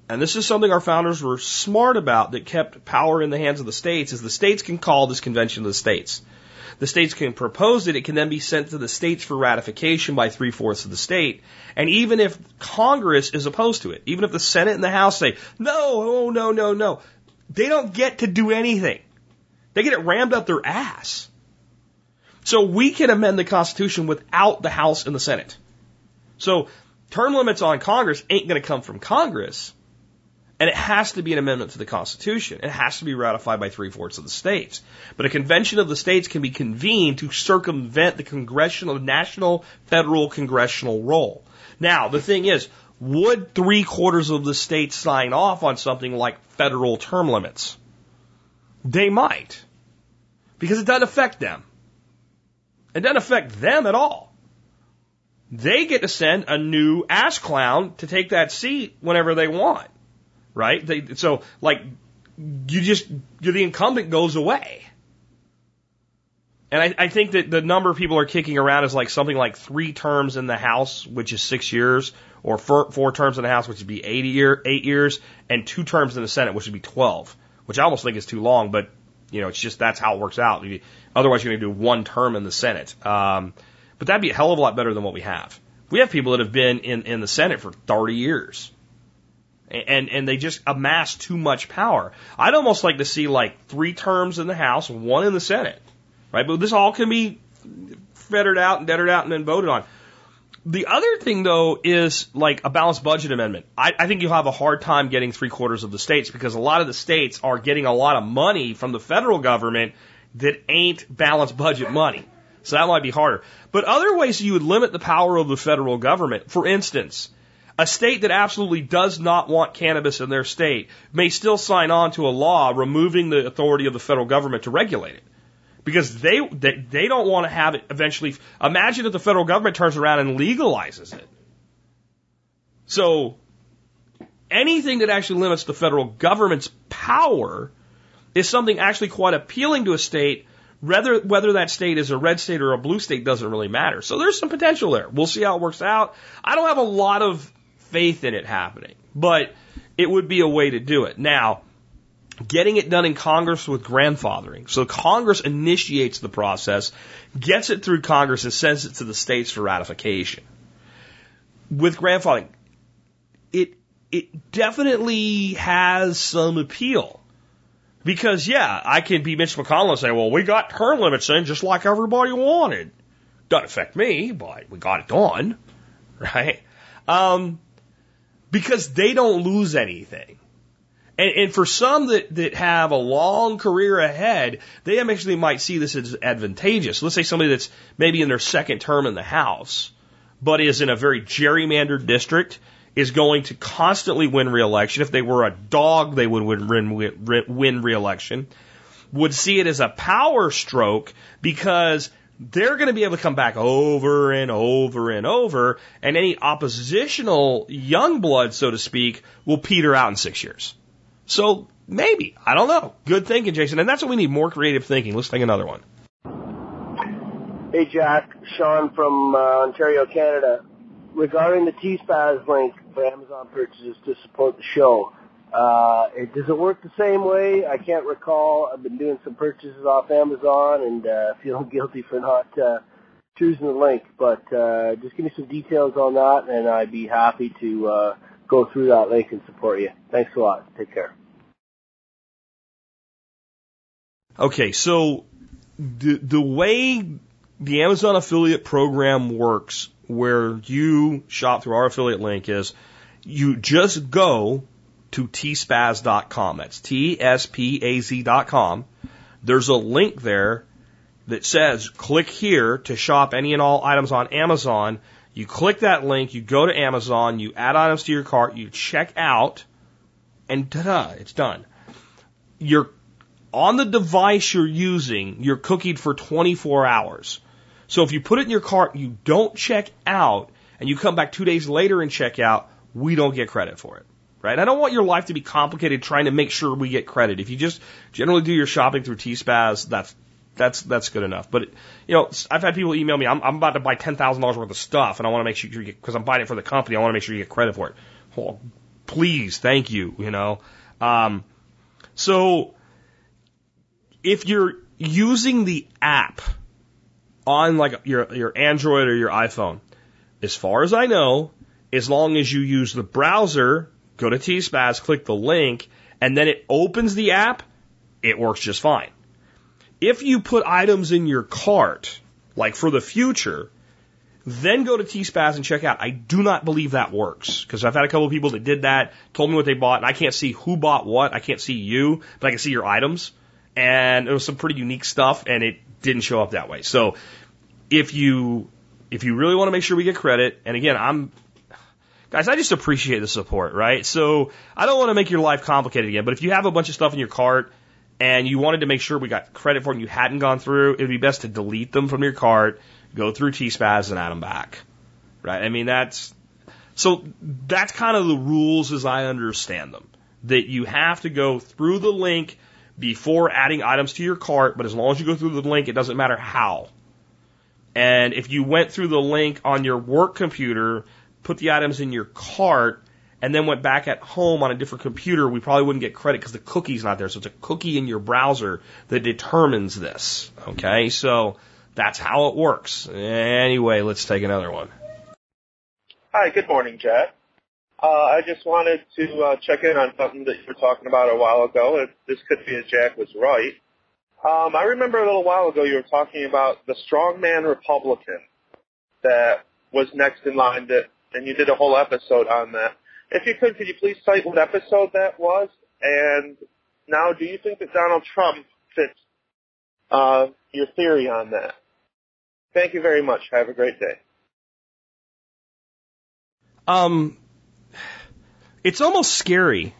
and this is something our founders were smart about that kept power in the hands of the states, is the states can call this convention of the states. The states can propose it. It can then be sent to the states for ratification by three fourths of the state. And even if Congress is opposed to it, even if the Senate and the House say, no, oh, no, no, no, they don't get to do anything. They get it rammed up their ass. So we can amend the Constitution without the House and the Senate. So term limits on Congress ain't going to come from Congress. And it has to be an amendment to the Constitution. It has to be ratified by three fourths of the states. But a convention of the states can be convened to circumvent the congressional, national, federal congressional role. Now, the thing is, would three quarters of the states sign off on something like federal term limits? They might. Because it doesn't affect them. It doesn't affect them at all. They get to send a new ass clown to take that seat whenever they want right? They, so like you just the incumbent goes away. And I, I think that the number of people are kicking around is like something like three terms in the House, which is six years, or four, four terms in the House, which would be eight year, eight years, and two terms in the Senate, which would be twelve. Which I almost think is too long, but you know, it's just that's how it works out. Otherwise, you're going to do one term in the Senate. Um, but that'd be a hell of a lot better than what we have. We have people that have been in, in the Senate for 30 years and and they just amass too much power. I'd almost like to see like three terms in the House, one in the Senate, right? But this all can be fettered out and dettered out and then voted on. The other thing though is like a balanced budget amendment. I, I think you'll have a hard time getting three quarters of the states because a lot of the states are getting a lot of money from the federal government that ain't balanced budget money. So that might be harder. But other ways you would limit the power of the federal government, for instance, a state that absolutely does not want cannabis in their state may still sign on to a law removing the authority of the federal government to regulate it. Because they, they, they don't want to have it eventually. Imagine if the federal government turns around and legalizes it. So, anything that actually limits the federal government's power is something actually quite appealing to a state. Whether, whether that state is a red state or a blue state doesn't really matter. So there's some potential there. We'll see how it works out. I don't have a lot of faith in it happening, but it would be a way to do it. Now, getting it done in Congress with grandfathering. So Congress initiates the process, gets it through Congress, and sends it to the states for ratification. With grandfathering, it it definitely has some appeal. Because yeah, I can be Mitch McConnell and say, well, we got term limits in just like everybody wanted. Doesn't affect me, but we got it done, right? Um, because they don't lose anything. And, and for some that, that have a long career ahead, they actually might see this as advantageous. Let's say somebody that's maybe in their second term in the House, but is in a very gerrymandered district, is going to constantly win reelection. If they were a dog, they would win, win, win reelection. Would see it as a power stroke because they're going to be able to come back over and over and over, and any oppositional young blood, so to speak, will peter out in six years. So maybe, I don't know. Good thinking, Jason. And that's what we need more creative thinking. Let's take another one. Hey, Jack. Sean from uh, Ontario, Canada. Regarding the T-Spaz link for Amazon purchases to support the show, uh, it, does it work the same way? I can't recall. I've been doing some purchases off Amazon and uh, feeling guilty for not uh, choosing the link. But uh, just give me some details on that, and I'd be happy to uh, go through that link and support you. Thanks a lot. Take care. Okay, so the the way the Amazon affiliate program works, where you shop through our affiliate link, is you just go to tspaz.com. That's T-S-P-A-Z.com. There's a link there that says click here to shop any and all items on Amazon. You click that link, you go to Amazon, you add items to your cart, you check out, and ta-da, it's done. You're on the device you're using, you're cookied for 24 hours. So if you put it in your cart, you don't check out, and you come back two days later and check out, we don't get credit for it. Right? I don't want your life to be complicated trying to make sure we get credit. If you just generally do your shopping through T-Spaz, that's that's that's good enough. But you know, I've had people email me. I'm, I'm about to buy ten thousand dollars worth of stuff, and I want to make sure you get because I'm buying it for the company. I want to make sure you get credit for it. Well, please, thank you. You know, um, so if you're using the app on like your your Android or your iPhone, as far as I know, as long as you use the browser, go to T-Spaz, click the link, and then it opens the app, it works just fine. If you put items in your cart, like for the future, then go to T-Spaz and check out. I do not believe that works because I've had a couple of people that did that, told me what they bought, and I can't see who bought what. I can't see you, but I can see your items. And it was some pretty unique stuff, and it didn't show up that way. So if you if you really want to make sure we get credit, and again, I'm guys, I just appreciate the support, right? So I don't want to make your life complicated again, but if you have a bunch of stuff in your cart and you wanted to make sure we got credit for it and you hadn't gone through, it would be best to delete them from your cart, go through T-Spaz and add them back. Right? I mean, that's, so that's kind of the rules as I understand them. That you have to go through the link before adding items to your cart, but as long as you go through the link, it doesn't matter how. And if you went through the link on your work computer, put the items in your cart, and then went back at home on a different computer, we probably wouldn't get credit because the cookie's not there. So it's a cookie in your browser that determines this. Okay, so that's how it works. Anyway, let's take another one. Hi, good morning, Jack. Uh, I just wanted to uh, check in on something that you were talking about a while ago. If this could be as Jack was right. Um, I remember a little while ago you were talking about the strongman Republican that was next in line, that, and you did a whole episode on that. If you could, could you please cite what episode that was? And now, do you think that Donald Trump fits uh, your theory on that? Thank you very much. Have a great day. Um, it's almost scary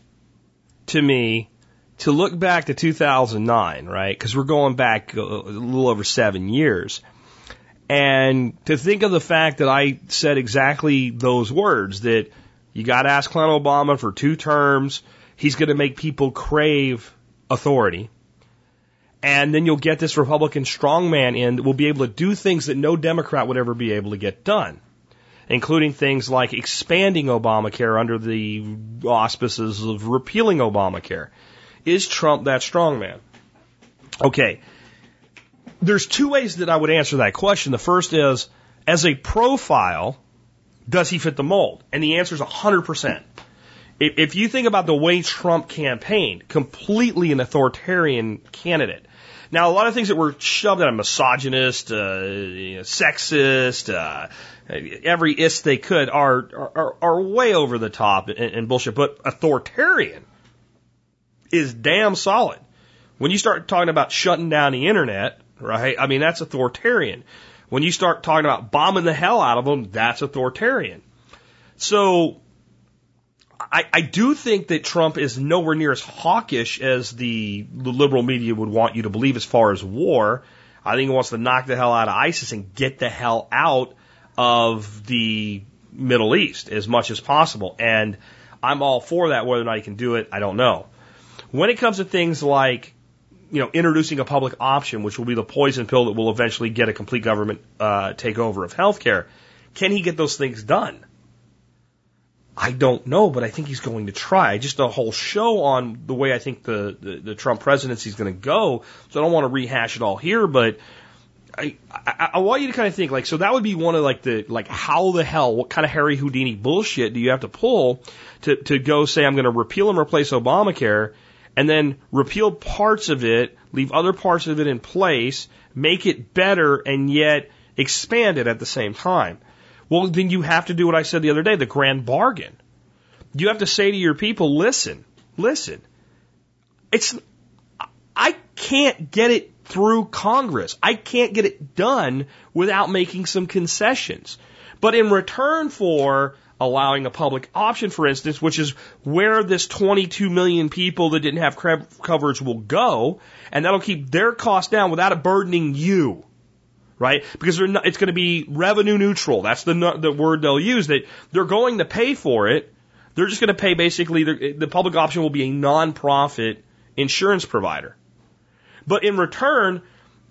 to me to look back to 2009, right? Because we're going back a little over seven years. And to think of the fact that I said exactly those words that you got to ask Clinton Obama for two terms. He's going to make people crave authority. And then you'll get this Republican strongman in that will be able to do things that no Democrat would ever be able to get done, including things like expanding Obamacare under the auspices of repealing Obamacare. Is Trump that strongman? Okay. There's two ways that I would answer that question. The first is, as a profile, does he fit the mold? And the answer is 100%. If, you think about the way Trump campaigned, completely an authoritarian candidate. Now, a lot of things that were shoved at him, misogynist, uh, you know, sexist, uh, every is they could are, are, are way over the top and, and bullshit, but authoritarian is damn solid. When you start talking about shutting down the internet, right? I mean, that's authoritarian. When you start talking about bombing the hell out of them, that's authoritarian. So I, I do think that Trump is nowhere near as hawkish as the, the liberal media would want you to believe as far as war. I think he wants to knock the hell out of ISIS and get the hell out of the Middle East as much as possible. And I'm all for that. Whether or not he can do it, I don't know. When it comes to things like you know, introducing a public option, which will be the poison pill that will eventually get a complete government uh, takeover of healthcare. Can he get those things done? I don't know, but I think he's going to try. Just a whole show on the way I think the, the, the Trump presidency is going to go. So I don't want to rehash it all here, but I, I, I want you to kind of think like, so that would be one of like the, like how the hell, what kind of Harry Houdini bullshit do you have to pull to, to go say I'm going to repeal and replace Obamacare and then repeal parts of it, leave other parts of it in place, make it better, and yet expand it at the same time. Well, then you have to do what I said the other day, the grand bargain. You have to say to your people, listen, listen. It's, I can't get it through Congress. I can't get it done without making some concessions. But in return for allowing a public option, for instance, which is where this 22 million people that didn't have coverage will go, and that'll keep their costs down without it burdening you. Right? Because not, it's going to be revenue neutral. That's the, the word they'll use that they're going to pay for it. They're just going to pay basically, the, the public option will be a non-profit insurance provider. But in return,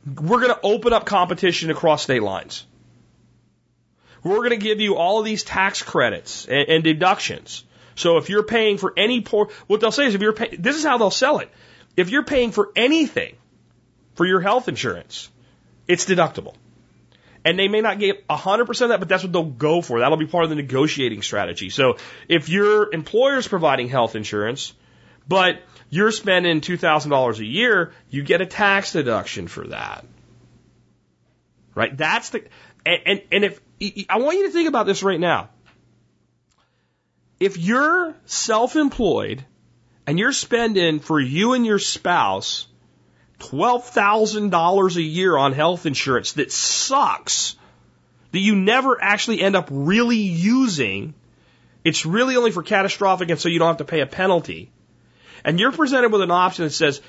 we're going to open up competition across state lines. We're going to give you all of these tax credits and, and deductions. So if you're paying for any poor, what they'll say is if you're paying, this is how they'll sell it. If you're paying for anything for your health insurance, it's deductible. And they may not get 100% of that, but that's what they'll go for. That'll be part of the negotiating strategy. So if your employer's providing health insurance, but you're spending $2,000 a year, you get a tax deduction for that. Right? That's the, and, and, and if, I want you to think about this right now. If you're self-employed and you're spending for you and your spouse $12,000 a year on health insurance that sucks, that you never actually end up really using, it's really only for catastrophic and so you don't have to pay a penalty. And you're presented with an option that says,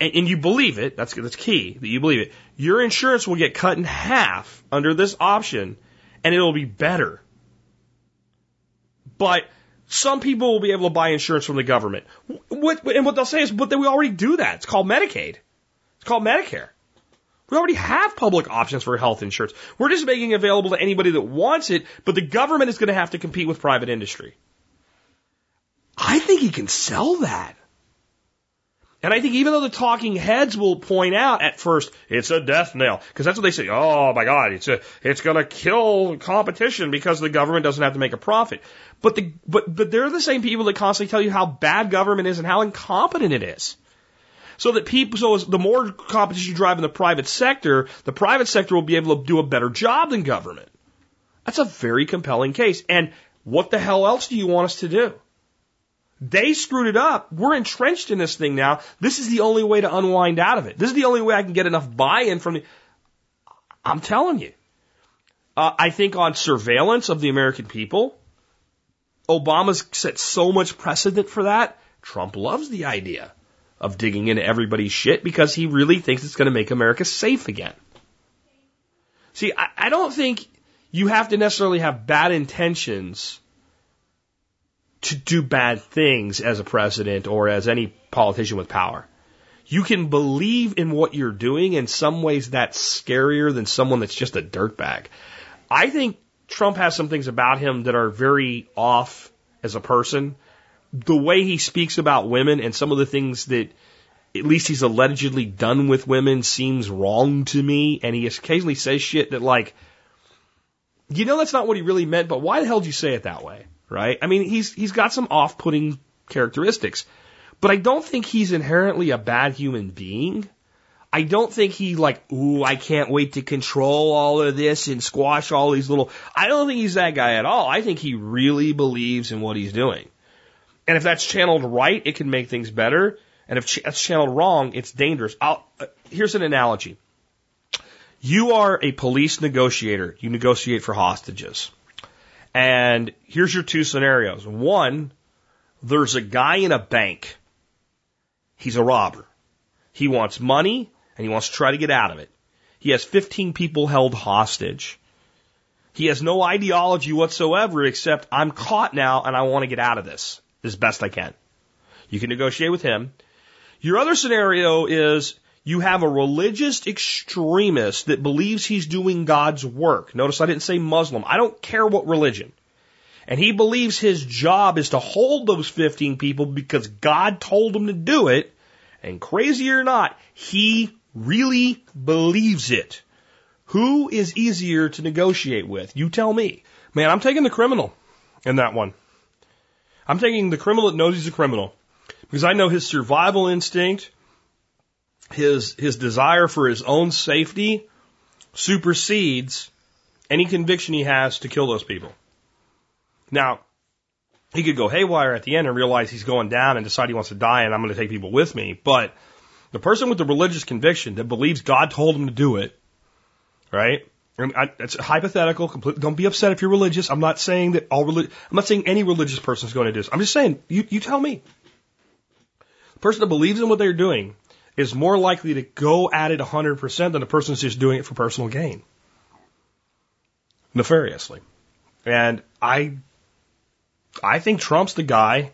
and, and you believe it, that's, that's key, that you believe it, your insurance will get cut in half under this option and it'll be better. But some people will be able to buy insurance from the government. What, and what they'll say is, but we already do that. It's called Medicaid. It's called Medicare. We already have public options for health insurance. We're just making it available to anybody that wants it, but the government is going to have to compete with private industry. I think he can sell that. And I think even though the talking heads will point out at first it's a death knell because that's what they say. Oh my God, it's a it's going to kill competition because the government doesn't have to make a profit. But the but but they're the same people that constantly tell you how bad government is and how incompetent it is. So that people, so the more competition you drive in the private sector, the private sector will be able to do a better job than government. That's a very compelling case. And what the hell else do you want us to do? They screwed it up. We're entrenched in this thing now. This is the only way to unwind out of it. This is the only way I can get enough buy-in from the. I'm telling you. Uh, I think on surveillance of the American people, Obama's set so much precedent for that. Trump loves the idea of digging into everybody's shit because he really thinks it's going to make America safe again. See, I, I don't think you have to necessarily have bad intentions to do bad things as a president or as any politician with power. You can believe in what you're doing. In some ways, that's scarier than someone that's just a dirtbag. I think Trump has some things about him that are very off as a person. The way he speaks about women and some of the things that at least he's allegedly done with women seems wrong to me. And he occasionally says shit that like, you know, that's not what he really meant, but why the hell did you say it that way? Right? I mean, he's he's got some off-putting characteristics, but I don't think he's inherently a bad human being. I don't think he like, ooh, I can't wait to control all of this and squash all these little. I don't think he's that guy at all. I think he really believes in what he's doing. And if that's channeled right, it can make things better. And if ch- that's channeled wrong, it's dangerous. I'll, uh, here's an analogy. You are a police negotiator. You negotiate for hostages. And here's your two scenarios. One, there's a guy in a bank. He's a robber. He wants money and he wants to try to get out of it. He has 15 people held hostage. He has no ideology whatsoever except I'm caught now and I want to get out of this as best I can. You can negotiate with him. Your other scenario is you have a religious extremist that believes he's doing God's work. Notice I didn't say Muslim. I don't care what religion. And he believes his job is to hold those 15 people because God told him to do it. And crazy or not, he really believes it. Who is easier to negotiate with? You tell me. Man, I'm taking the criminal in that one. I'm taking the criminal that knows he's a criminal because I know his survival instinct his his desire for his own safety supersedes any conviction he has to kill those people. Now, he could go haywire at the end and realize he's going down and decide he wants to die and I'm going to take people with me. But the person with the religious conviction that believes God told him to do it, right? I, it's hypothetical. Complete, don't be upset if you're religious. I'm not saying that all relig- I'm not saying any religious person is going to do this. I'm just saying you, you tell me. The person that believes in what they're doing is more likely to go at it 100% than a person who's just doing it for personal gain. Nefariously. And I, I think Trump's the guy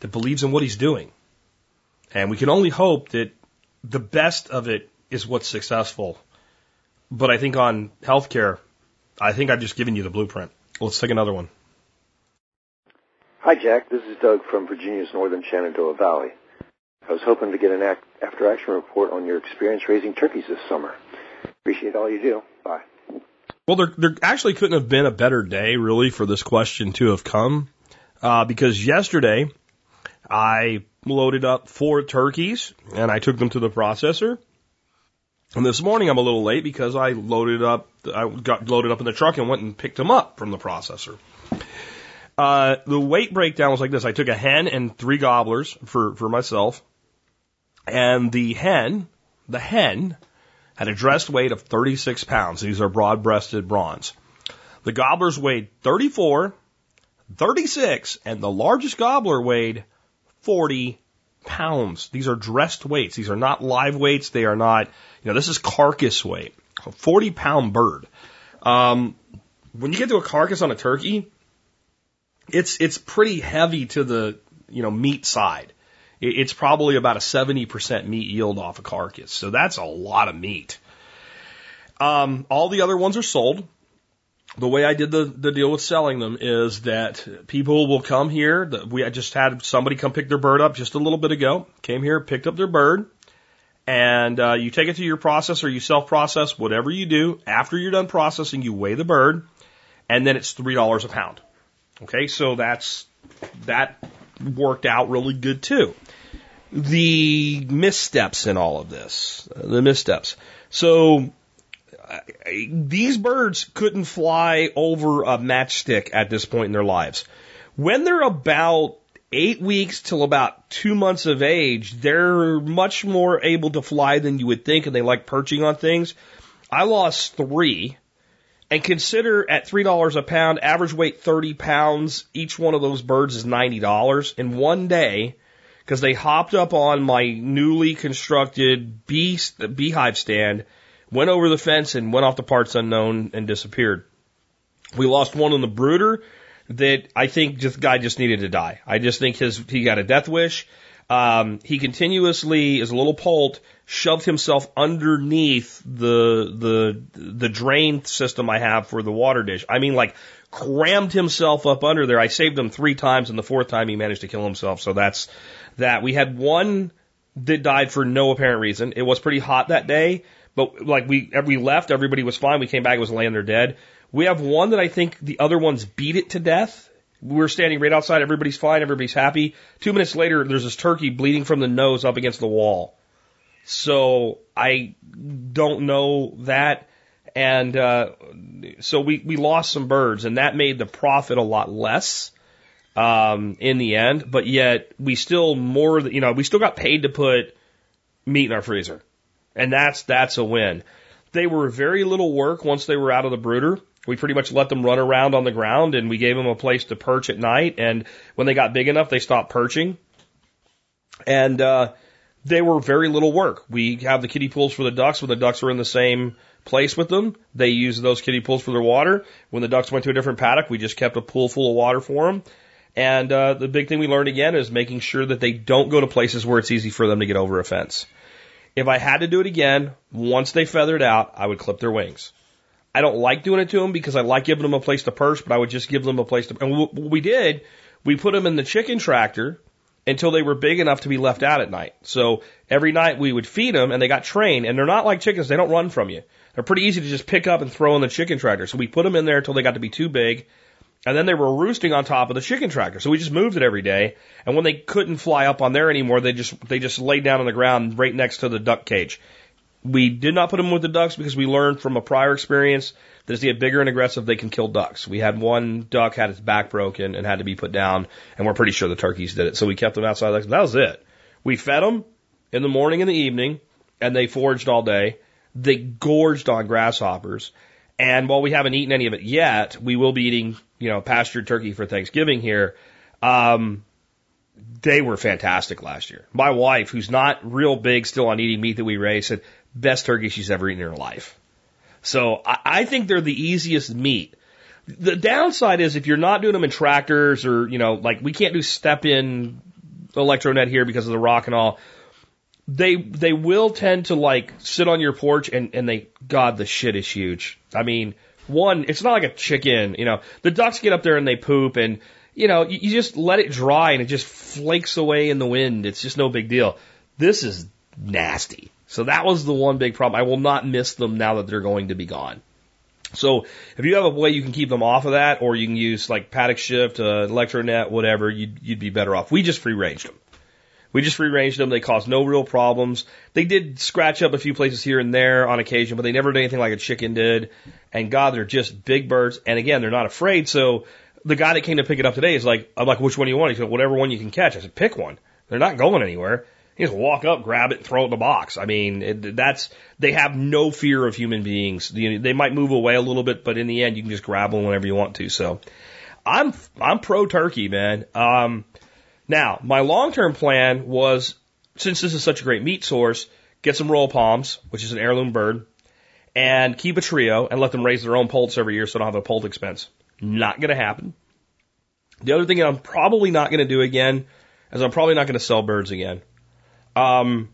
that believes in what he's doing. And we can only hope that the best of it is what's successful. But I think on healthcare, I think I've just given you the blueprint. Let's take another one. Hi, Jack. This is Doug from Virginia's northern Shenandoah Valley. I was hoping to get an act- after action report on your experience raising turkeys this summer. Appreciate all you do. Bye. Well, there, there actually couldn't have been a better day, really, for this question to have come. Uh, because yesterday, I loaded up four turkeys and I took them to the processor. And this morning I'm a little late because I loaded up, I got loaded up in the truck and went and picked them up from the processor. Uh, the weight breakdown was like this. I took a hen and three gobblers for, for myself. And the hen, the hen had a dressed weight of 36 pounds. These are broad breasted bronze. The gobblers weighed 34, 36, and the largest gobbler weighed 40 pounds. These are dressed weights. These are not live weights. They are not, you know, this is carcass weight. A 40 pound bird. Um, when you get to a carcass on a turkey, it's, it's pretty heavy to the, you know, meat side. It- It's probably about a 70% meat yield off a carcass. So that's a lot of meat. Um, all the other ones are sold the way I did the, the deal with selling them is that people will come here. The, we just had somebody come pick their bird up just a little bit ago. Came here, picked up their bird, and uh, you take it to your processor. You self process whatever you do. After you're done processing, you weigh the bird, and then it's three dollars a pound. Okay, so that's that worked out really good too. The missteps in all of this, the missteps. So these birds couldn't fly over a matchstick at this point in their lives. When they're about eight weeks till about two months of age, they're much more able to fly than you would think, and they like perching on things. I lost three, and consider at three dollars a pound, average weight thirty pounds. Each one of those birds is ninety dollars in one day because they hopped up on my newly constructed bee beehive stand went over the fence and went off to parts unknown and disappeared. We lost one in the brooder that I think just guy just needed to die. I just think his he got a death wish. Um, he continuously, is a little poult, shoved himself underneath the the the drain system I have for the water dish. I mean, like crammed himself up under there. I saved him three times, and the fourth time he managed to kill himself. So that's that. We had one that died for no apparent reason. It was pretty hot that day, but like we we left, everybody was fine. We came back, it was laying there dead. We have one that I think the other ones beat it to death. We're standing right outside, everybody's fine, everybody's happy. Two minutes later, there's this turkey bleeding from the nose up against the wall. So I don't know that. And uh, so we, we lost some birds, and that made the profit a lot less um, in the end. But yet we still more, you know, we still got paid to put meat in our freezer, and that's that's a win. They were very little work once they were out of the brooder. We pretty much let them run around on the ground, and we gave them a place to perch at night. And when they got big enough, they stopped perching, and uh, they were very little work. We have the kiddie pools for the ducks when the ducks are in the same place with them. They use those kiddie pools for their water. When the ducks went to a different paddock, we just kept a pool full of water for them. And uh, the big thing we learned again is making sure that they don't go to places where it's easy for them to get over a fence. If I had to do it again, once they feathered out, I would clip their wings. I don't like doing it to them because I like giving them a place to perch, but I would just give them a place to. And what we did, we put them in the chicken tractor until they were big enough to be left out at night. So every night we would feed them, and they got trained. And they're not like chickens; they don't run from you. They're pretty easy to just pick up and throw in the chicken tractor. So we put them in there until they got to be too big, and then they were roosting on top of the chicken tractor. So we just moved it every day. And when they couldn't fly up on there anymore, they just they just laid down on the ground right next to the duck cage. We did not put them with the ducks because we learned from a prior experience that as they get bigger and aggressive, they can kill ducks. We had one duck had its back broken and had to be put down, and we're pretty sure the turkeys did it. So we kept them outside. That was it. We fed them in the morning and the evening, and they foraged all day. They gorged on grasshoppers. And while we haven't eaten any of it yet, we will be eating, you know, pastured turkey for Thanksgiving here. Um, they were fantastic last year. My wife, who's not real big still on eating meat that we raise, said best turkey she's ever eaten in her life. So I, I think they're the easiest meat. The downside is if you're not doing them in tractors or, you know, like we can't do step in electronet here because of the rock and all. They, they will tend to like sit on your porch and, and they, God, the shit is huge. I mean, one, it's not like a chicken, you know, the ducks get up there and they poop and, you know, you, you just let it dry and it just flakes away in the wind. It's just no big deal. This is nasty. So that was the one big problem. I will not miss them now that they're going to be gone. So if you have a way you can keep them off of that, or you can use like paddock shift, uh, electronet, whatever, you'd, you'd be better off. We just free ranged them. We just free ranged them. They caused no real problems. They did scratch up a few places here and there on occasion, but they never did anything like a chicken did. And God, they're just big birds. And again, they're not afraid. So the guy that came to pick it up today is like, I'm like, which one do you want? He said, whatever one you can catch. I said, pick one. They're not going anywhere. Just walk up, grab it, throw it in the box. I mean, that's they have no fear of human beings. They might move away a little bit, but in the end, you can just grab them whenever you want to. So, I'm I'm pro turkey, man. Um, now, my long term plan was since this is such a great meat source, get some royal palms, which is an heirloom bird, and keep a trio and let them raise their own poults every year, so I don't have a poult expense. Not going to happen. The other thing I'm probably not going to do again is I'm probably not going to sell birds again. Um,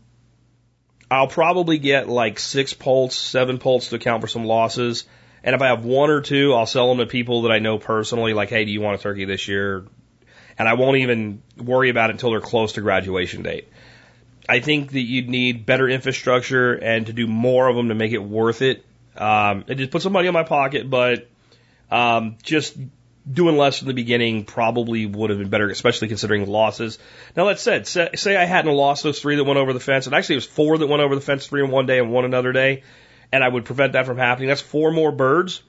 I'll probably get like six poults, seven poults to account for some losses. And if I have one or two, I'll sell them to people that I know personally, like, hey, do you want a turkey this year? And I won't even worry about it until they're close to graduation date. I think that you'd need better infrastructure and to do more of them to make it worth it. Um, it just put some money in my pocket, but um, just doing less in the beginning probably would have been better, especially considering losses. Now, that said, say, say I hadn't lost those three that went over the fence, and actually it was four that went over the fence, three in one day and one another day, and I would prevent that from happening. That's four more birds.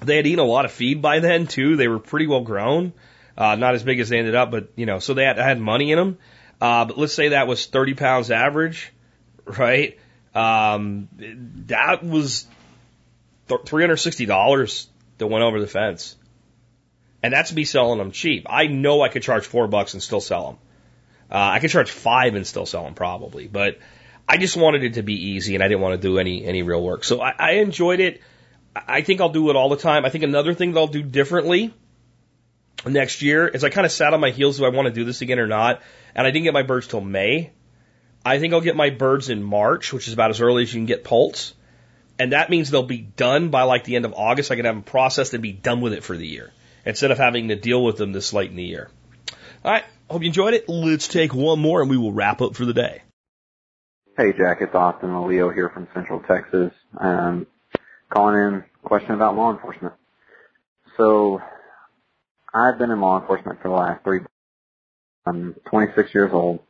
They had eaten a lot of feed by then too. They were pretty well grown, uh, not as big as they ended up, but you know, so they had, had money in them. Uh, but let's say that was 30 pounds average, right? Um, that was $360 that went over the fence. And that's me selling them cheap. I know I could charge four bucks and still sell them. Uh, I could charge five and still sell them probably, but I just wanted it to be easy and I didn't want to do any, any real work. So I, I enjoyed it. I think I'll do it all the time. I think another thing that I'll do differently next year is I kind of sat on my heels do I want to do this again or not. And I didn't get my birds till May. I think I'll get my birds in March, which is about as early as you can get poults. And that means they'll be done by like the end of August. I can have them processed and be done with it for the year instead of having to deal with them this late in the year. All right. Hope you enjoyed it. Let's take one more and we will wrap up for the day. Hey, Jack. It's Austin Leo here from Central Texas. Um, calling in question about law enforcement. So I've been in law enforcement for the last three. I'm 26 years old,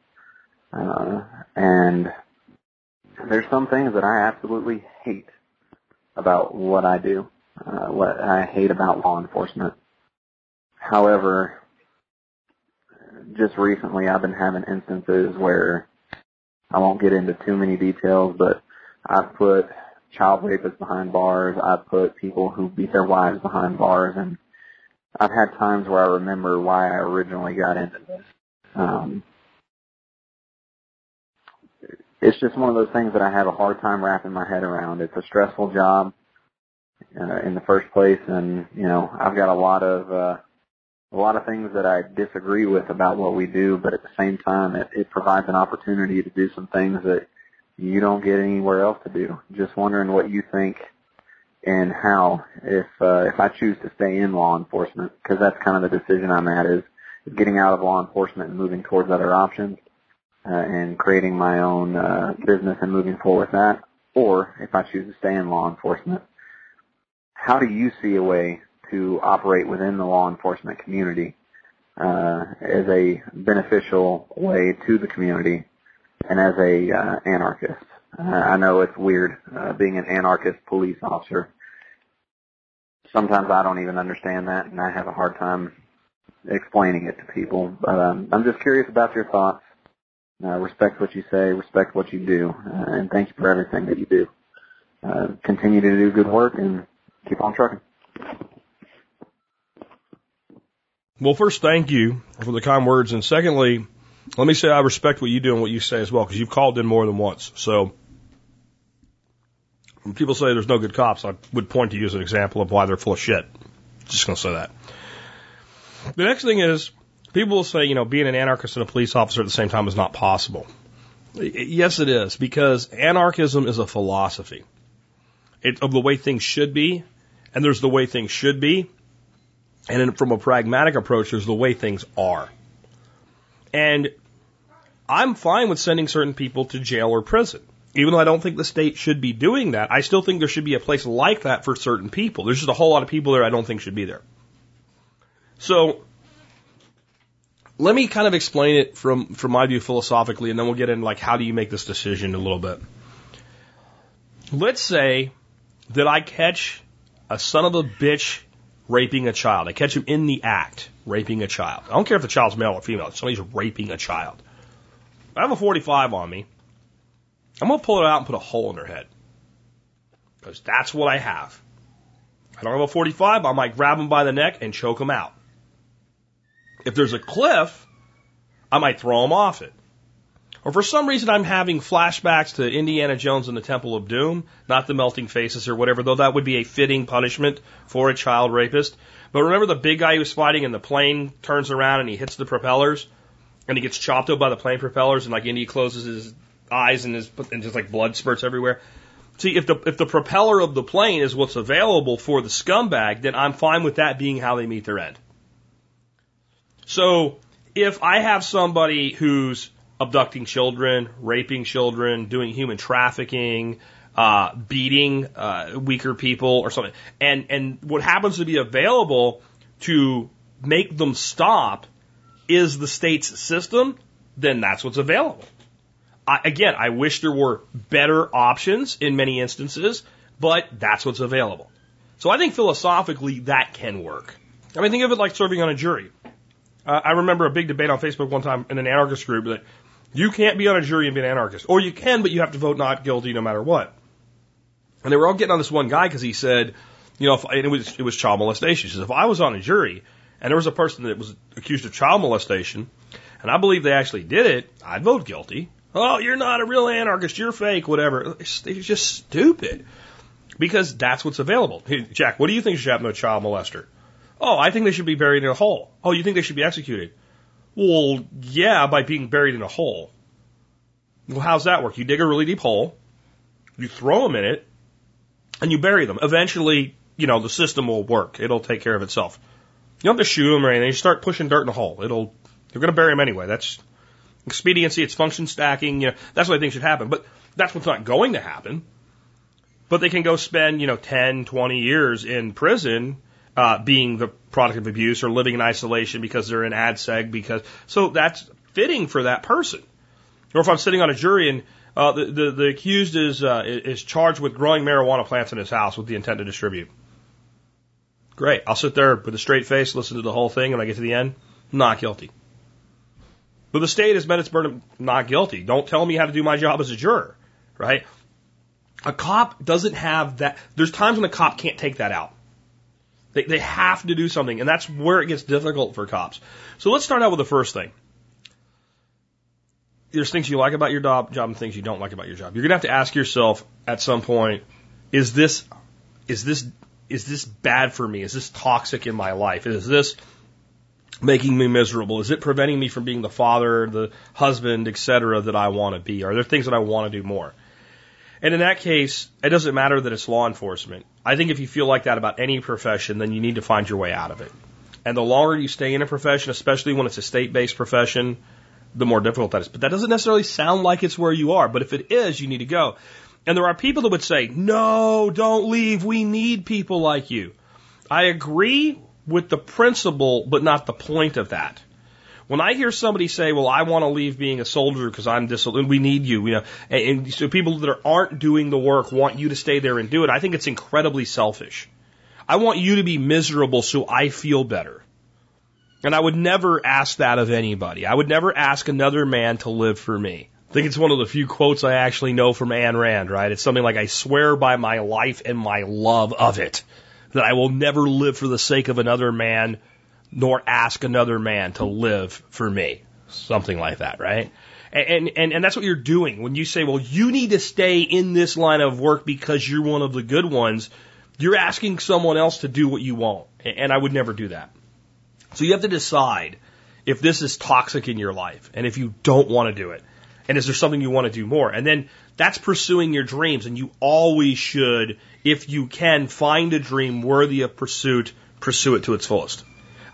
uh, and there's some things that I absolutely hate about what I do, uh, what I hate about law enforcement. However, just recently I've been having instances where I won't get into too many details, but I've put child rapists behind bars. I've put people who beat their wives behind bars, and I've had times where I remember why I originally got into this. Um, it's just one of those things that I have a hard time wrapping my head around. It's a stressful job uh, in the first place, and you know I've got a lot of uh, a lot of things that I disagree with about what we do, but at the same time, it, it provides an opportunity to do some things that you don't get anywhere else to do. Just wondering what you think and how if uh, if I choose to stay in law enforcement because that's kind of the decision I'm at is getting out of law enforcement and moving towards other options uh, and creating my own uh, business and moving forward with that or if I choose to stay in law enforcement how do you see a way to operate within the law enforcement community uh, as a beneficial way to the community and as a uh, anarchist uh, I know it's weird uh, being an anarchist police officer. Sometimes I don't even understand that, and I have a hard time explaining it to people. But um, I'm just curious about your thoughts. Uh, respect what you say, respect what you do, uh, and thank you for everything that you do. Uh, continue to do good work, and keep on trucking. Well, first, thank you for the kind words. And secondly, let me say I respect what you do and what you say as well, because you've called in more than once. So when people say there's no good cops, I would point to you as an example of why they're full of shit. Just going to say that. The next thing is, people will say, you know, being an anarchist and a police officer at the same time is not possible. Yes, it is, because anarchism is a philosophy. It's of the way things should be, and there's the way things should be, and from a pragmatic approach, there's the way things are. And I'm fine with sending certain people to jail or prison. Even though I don't think the state should be doing that, I still think there should be a place like that for certain people. There's just a whole lot of people there I don't think should be there. So, let me kind of explain it from, from my view philosophically, and then we'll get into like how do you make this decision a little bit. Let's say that I catch a son of a bitch raping a child. I catch him in the act raping a child. I don't care if the child's male or female. Somebody's raping a child. I have a 45 on me. I'm going to pull it out and put a hole in their head. Because that's what I have. I don't have a 45. I might grab them by the neck and choke them out. If there's a cliff, I might throw them off it. Or for some reason I'm having flashbacks to Indiana Jones and the Temple of Doom, not the melting faces or whatever, though that would be a fitting punishment for a child rapist. But remember the big guy was fighting and the plane turns around and he hits the propellers and he gets chopped up by the plane propellers and like Indy closes his eyes and his and just like blood spurts everywhere. See, if the if the propeller of the plane is what's available for the scumbag, then I'm fine with that being how they meet their end. So if I have somebody who's abducting children, raping children, doing human trafficking, uh, beating uh, weaker people or something. And and what happens to be available to make them stop is the state's system. Then that's what's available. I, again, I wish there were better options in many instances, but that's what's available. So I think philosophically that can work. I mean, think of it like serving on a jury. Uh, I remember a big debate on Facebook one time in an anarchist group that you can't be on a jury and be an anarchist. Or you can, but you have to vote not guilty no matter what. And they were all getting on this one guy because he said, you know, if, it was, it was child molestation. He says, if I was on a jury and there was a person that was accused of child molestation and I believe they actually did it, I'd vote guilty. Oh, you're not a real anarchist. You're fake, whatever. It's, it's just stupid because that's what's available. Hey, Jack, what do you think should happen to a child molester? Oh, I think they should be buried in a hole. Oh, you think they should be executed? Well, yeah, by being buried in a hole. Well, how's that work? You dig a really deep hole, you throw them in it, and you bury them. Eventually, you know, the system will work. It'll take care of itself. You don't have to shoot them or anything. You start pushing dirt in the hole. It'll, you're going to bury them anyway. That's expediency. It's function stacking. You know, that's what I think should happen. But that's what's not going to happen. But they can go spend, you know, 10, 20 years in prison, uh, being the product of abuse or living in isolation because they're in ad seg because, so that's fitting for that person. Or if I'm sitting on a jury and uh, the, the, the accused is, uh, is charged with growing marijuana plants in his house with the intent to distribute. Great. I'll sit there with a straight face, listen to the whole thing, and I get to the end, not guilty. But the state has met its burden not guilty. Don't tell me how to do my job as a juror, right? A cop doesn't have that. There's times when a cop can't take that out. They, they have to do something, and that's where it gets difficult for cops. So let's start out with the first thing there's things you like about your job, job and things you don't like about your job. You're gonna have to ask yourself at some point, is this, is this, is this bad for me? Is this toxic in my life? Is this making me miserable? Is it preventing me from being the father, the husband, etc. that I want to be? Are there things that I want to do more? And in that case, it doesn't matter that it's law enforcement. I think if you feel like that about any profession, then you need to find your way out of it. And the longer you stay in a profession, especially when it's a state-based profession, the more difficult that is. But that doesn't necessarily sound like it's where you are. But if it is, you need to go. And there are people that would say, no, don't leave. We need people like you. I agree with the principle, but not the point of that. When I hear somebody say, well, I want to leave being a soldier because I'm this, we need you, you know, and, and so people that aren't doing the work want you to stay there and do it, I think it's incredibly selfish. I want you to be miserable so I feel better. And I would never ask that of anybody. I would never ask another man to live for me. I think it's one of the few quotes I actually know from Ayn Rand, right? It's something like, I swear by my life and my love of it. that I will never live for the sake of another man, nor ask another man to live for me. Something like that, right? And, and, and that's what you're doing when you say, well, you need to stay in this line of work because you're one of the good ones. You're asking someone else to do what you want. And I would never do that. So you have to decide if this is toxic in your life and if you don't want to do it. And is there something you want to do more? And then that's pursuing your dreams. And you always should, if you can, find a dream worthy of pursuit, pursue it to its fullest.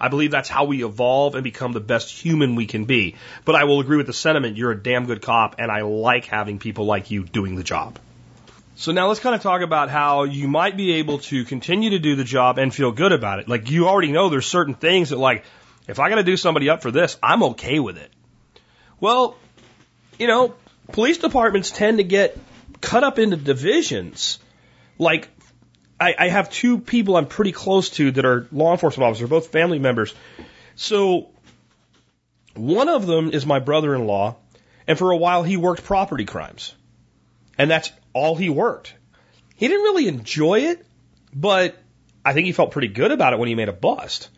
I believe that's how we evolve and become the best human we can be. But I will agree with the sentiment, you're a damn good cop, and I like having people like you doing the job. So now let's kind of talk about how you might be able to continue to do the job and feel good about it. Like you already know there's certain things that like, if I got to do somebody up for this, I'm okay with it. Well, you know, police departments tend to get cut up into divisions. Like, I, I have two people I'm pretty close to that are law enforcement officers, both family members. So, one of them is my brother in law, and for a while he worked property crimes. And that's all he worked. He didn't really enjoy it, but I think he felt pretty good about it when he made a bust.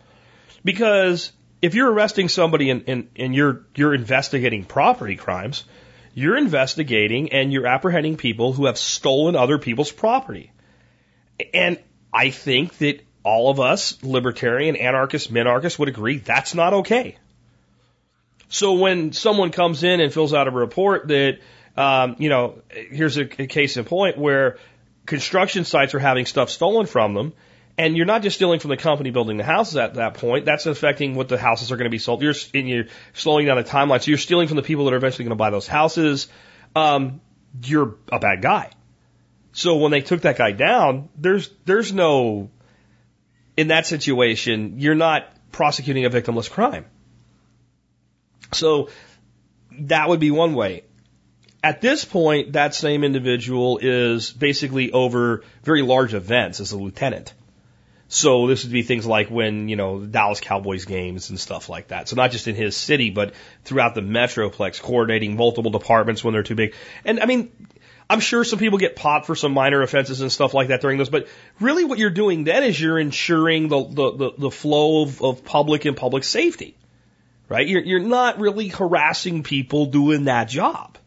Because if you're arresting somebody and, and, and you're, you're investigating property crimes, you're investigating and you're apprehending people who have stolen other people's property. And I think that all of us, libertarian, anarchists, minarchists, would agree that's not okay. So when someone comes in and fills out a report that, um, you know, here's a, a case in point where construction sites are having stuff stolen from them, and you're not just stealing from the company building the houses at that point. That's affecting what the houses are going to be sold. You're, and you're slowing down the timeline. So you're stealing from the people that are eventually going to buy those houses. Um, you're a bad guy. So when they took that guy down, there's, there's no, in that situation, you're not prosecuting a victimless crime. So that would be one way. At this point, that same individual is basically over very large events as a lieutenant. So this would be things like when, you know, Dallas Cowboys games and stuff like that. So not just in his city, but throughout the Metroplex, coordinating multiple departments when they're too big. And I mean, I'm sure some people get popped for some minor offenses and stuff like that during those, but really what you're doing then is you're ensuring the, the, the, the flow of, of public and public safety. Right? You're, you're not really harassing people doing that job.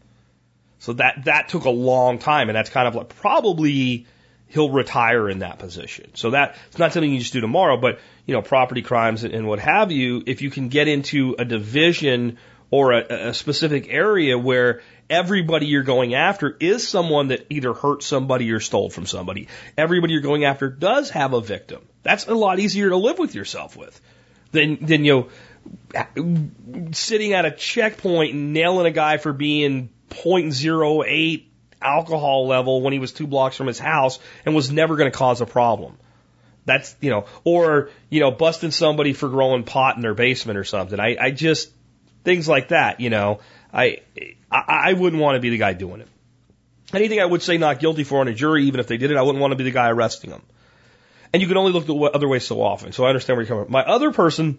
So that, that took a long time and that's kind of like probably he'll retire in that position. So that it's not something you just do tomorrow, but you know, property crimes and, and what have you, if you can get into a division or a, a specific area where everybody you're going after is someone that either hurt somebody or stole from somebody. Everybody you're going after does have a victim. That's a lot easier to live with yourself with than, than, you know, sitting at a checkpoint and nailing a guy for being 0.08 alcohol level when he was two blocks from his house and was never going to cause a problem. That's, you know, or, you know, busting somebody for growing pot in their basement or something. I, I just, things like that, you know, I, I, wouldn't want to be the guy doing it. Anything I would say not guilty for on a jury, even if they did it, I wouldn't want to be the guy arresting them. And you can only look the other way so often. So I understand where you're coming from. My other person,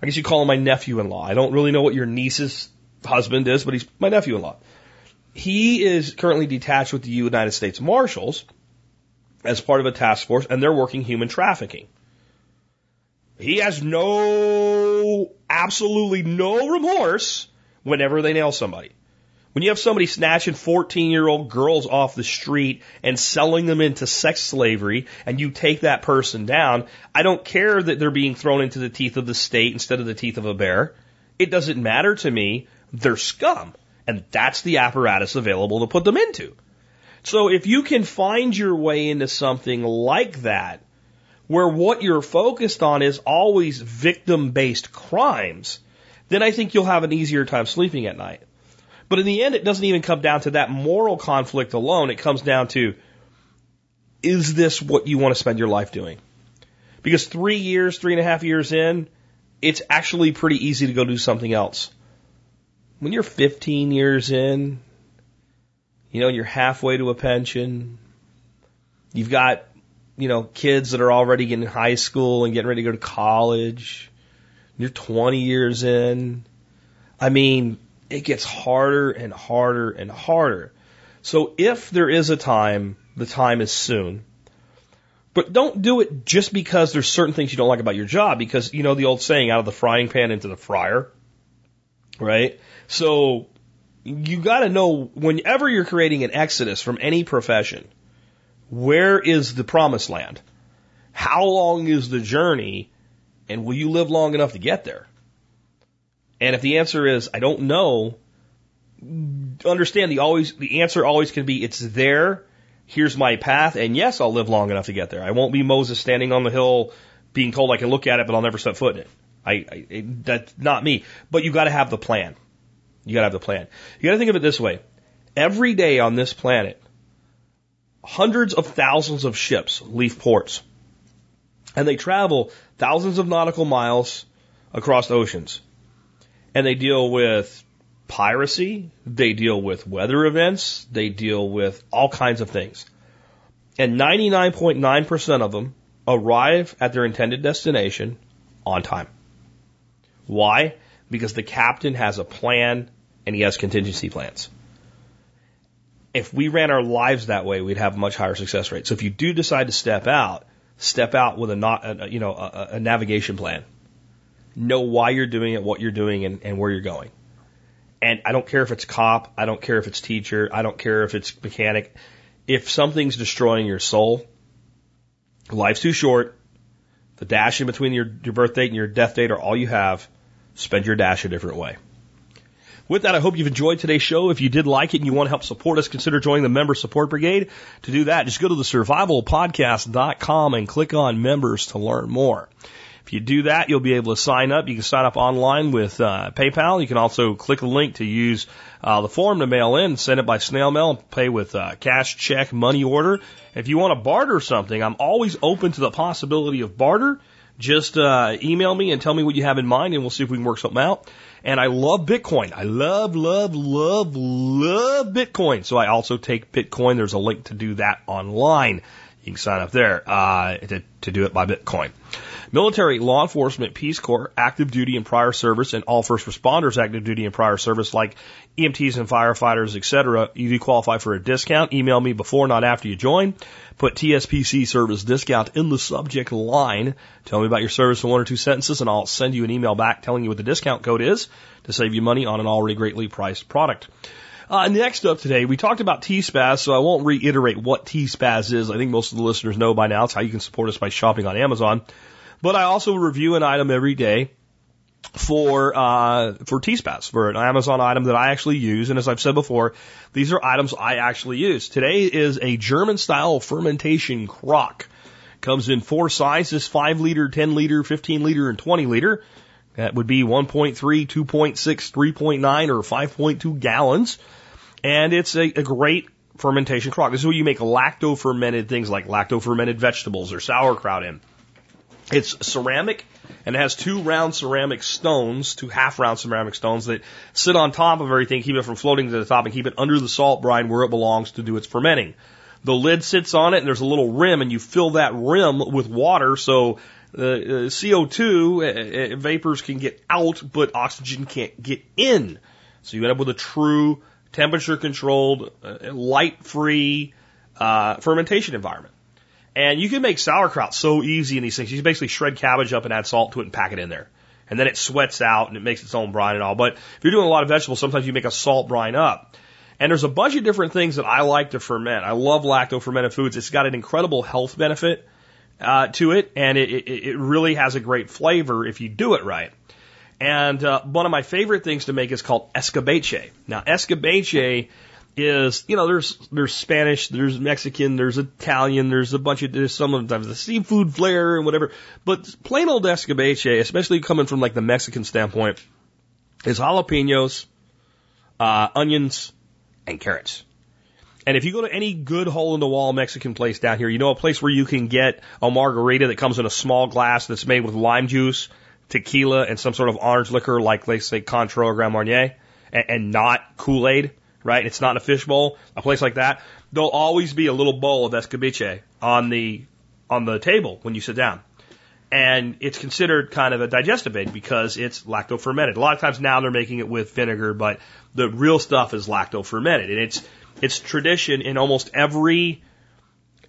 I guess you call him my nephew-in-law. I don't really know what your niece's husband is, but he's my nephew-in-law. He is currently detached with the United States Marshals as part of a task force, and they're working human trafficking. He has no, absolutely no remorse whenever they nail somebody. When you have somebody snatching 14 year old girls off the street and selling them into sex slavery and you take that person down, I don't care that they're being thrown into the teeth of the state instead of the teeth of a bear. It doesn't matter to me. They're scum. And that's the apparatus available to put them into. So if you can find your way into something like that, where what you're focused on is always victim based crimes, then I think you'll have an easier time sleeping at night. But in the end, it doesn't even come down to that moral conflict alone. It comes down to, is this what you want to spend your life doing? Because three years, three and a half years in, it's actually pretty easy to go do something else when you're 15 years in, you know, you're halfway to a pension, you've got, you know, kids that are already getting high school and getting ready to go to college, you're 20 years in. I mean, it gets harder and harder and harder. So if there is a time, the time is soon, But don't do it just because there's certain things you don't like about your job, because you know the old saying, out of the frying pan into the fryer, right? So you got to know whenever you're creating an exodus from any profession, where is the promised land? How long is the journey? And will you live long enough to get there? And if the answer is, I don't know, understand the always, the answer always can be, it's there. Here's my path. And yes, I'll live long enough to get there. I won't be Moses standing on the hill being told I can look at it, but I'll never step foot in it. I, I that's not me. But you got to have the plan. You got to have the plan. You got to think of it this way. Every day on this planet, hundreds of thousands of ships leave ports. And they travel thousands of nautical miles across oceans. And they deal with piracy, they deal with weather events, they deal with all kinds of things. And 99.9% of them arrive at their intended destination on time. Why? Because the captain has a plan and he has contingency plans. If we ran our lives that way, we'd have a much higher success rate. So if you do decide to step out, step out with a not, a, you know, a, a navigation plan. Know why you're doing it, what you're doing, and, and where you're going. And I don't care if it's cop, I don't care if it's teacher, I don't care if it's mechanic. If something's destroying your soul, life's too short. The dash in between your, your birth date and your death date are all you have. Spend your dash a different way. With that, I hope you've enjoyed today's show. If you did like it and you want to help support us, consider joining the Member Support Brigade. To do that, just go to the survivalpodcast.com and click on members to learn more. If you do that, you'll be able to sign up. You can sign up online with uh, PayPal. You can also click a link to use uh, the form to mail in, send it by snail mail, and pay with uh, cash, check, money order. If you want to barter something, I'm always open to the possibility of barter. Just uh, email me and tell me what you have in mind, and we'll see if we can work something out. And I love Bitcoin. I love, love, love, love Bitcoin. So I also take Bitcoin. There's a link to do that online. You can sign up there uh, to, to do it by Bitcoin. Military, law enforcement, Peace Corps, active duty and prior service, and all first responders active duty and prior service, like EMTs and firefighters, etc. You do qualify for a discount. Email me before, not after you join. Put TSPC service discount in the subject line. Tell me about your service in one or two sentences, and I'll send you an email back telling you what the discount code is to save you money on an already greatly priced product. Uh, next up today, we talked about T-Spaz, so I won't reiterate what T-Spaz is. I think most of the listeners know by now. It's how you can support us by shopping on Amazon. But I also review an item every day for uh, for T-Spaz, for an Amazon item that I actually use. And as I've said before, these are items I actually use. Today is a German-style fermentation crock. Comes in four sizes, 5 liter, 10 liter, 15 liter, and 20 liter. That would be 1.3, 2.6, 3.9, or 5.2 gallons. And it's a, a great fermentation crock. This is where you make lacto fermented things like lacto fermented vegetables or sauerkraut in. It's ceramic and it has two round ceramic stones, two half round ceramic stones that sit on top of everything, keep it from floating to the top and keep it under the salt brine where it belongs to do its fermenting. The lid sits on it and there's a little rim and you fill that rim with water so the uh, CO2 uh, vapors can get out, but oxygen can't get in. So you end up with a true temperature controlled, uh, light free uh, fermentation environment. And you can make sauerkraut so easy in these things. You basically shred cabbage up and add salt to it and pack it in there. And then it sweats out and it makes its own brine and all. But if you're doing a lot of vegetables, sometimes you make a salt brine up. And there's a bunch of different things that I like to ferment. I love lacto fermented foods. It's got an incredible health benefit uh, to it, and it, it, it really has a great flavor if you do it right. And uh, one of my favorite things to make is called escabeche. Now, escabeche is, you know, there's there's Spanish, there's Mexican, there's Italian, there's a bunch of there's some of the seafood flair and whatever. But plain old escabeche, especially coming from like the Mexican standpoint, is jalapenos, uh, onions, and carrots. And if you go to any good hole in the wall Mexican place down here, you know a place where you can get a margarita that comes in a small glass that's made with lime juice, tequila, and some sort of orange liquor like, let's say, Cointreau or Grand Marnier, and, and not Kool-Aid, right? It's not in a fishbowl, a place like that. There'll always be a little bowl of escabeche on the, on the table when you sit down. And it's considered kind of a digestive aid because it's lacto fermented. A lot of times now they're making it with vinegar, but the real stuff is lacto fermented. And it's, it's tradition in almost every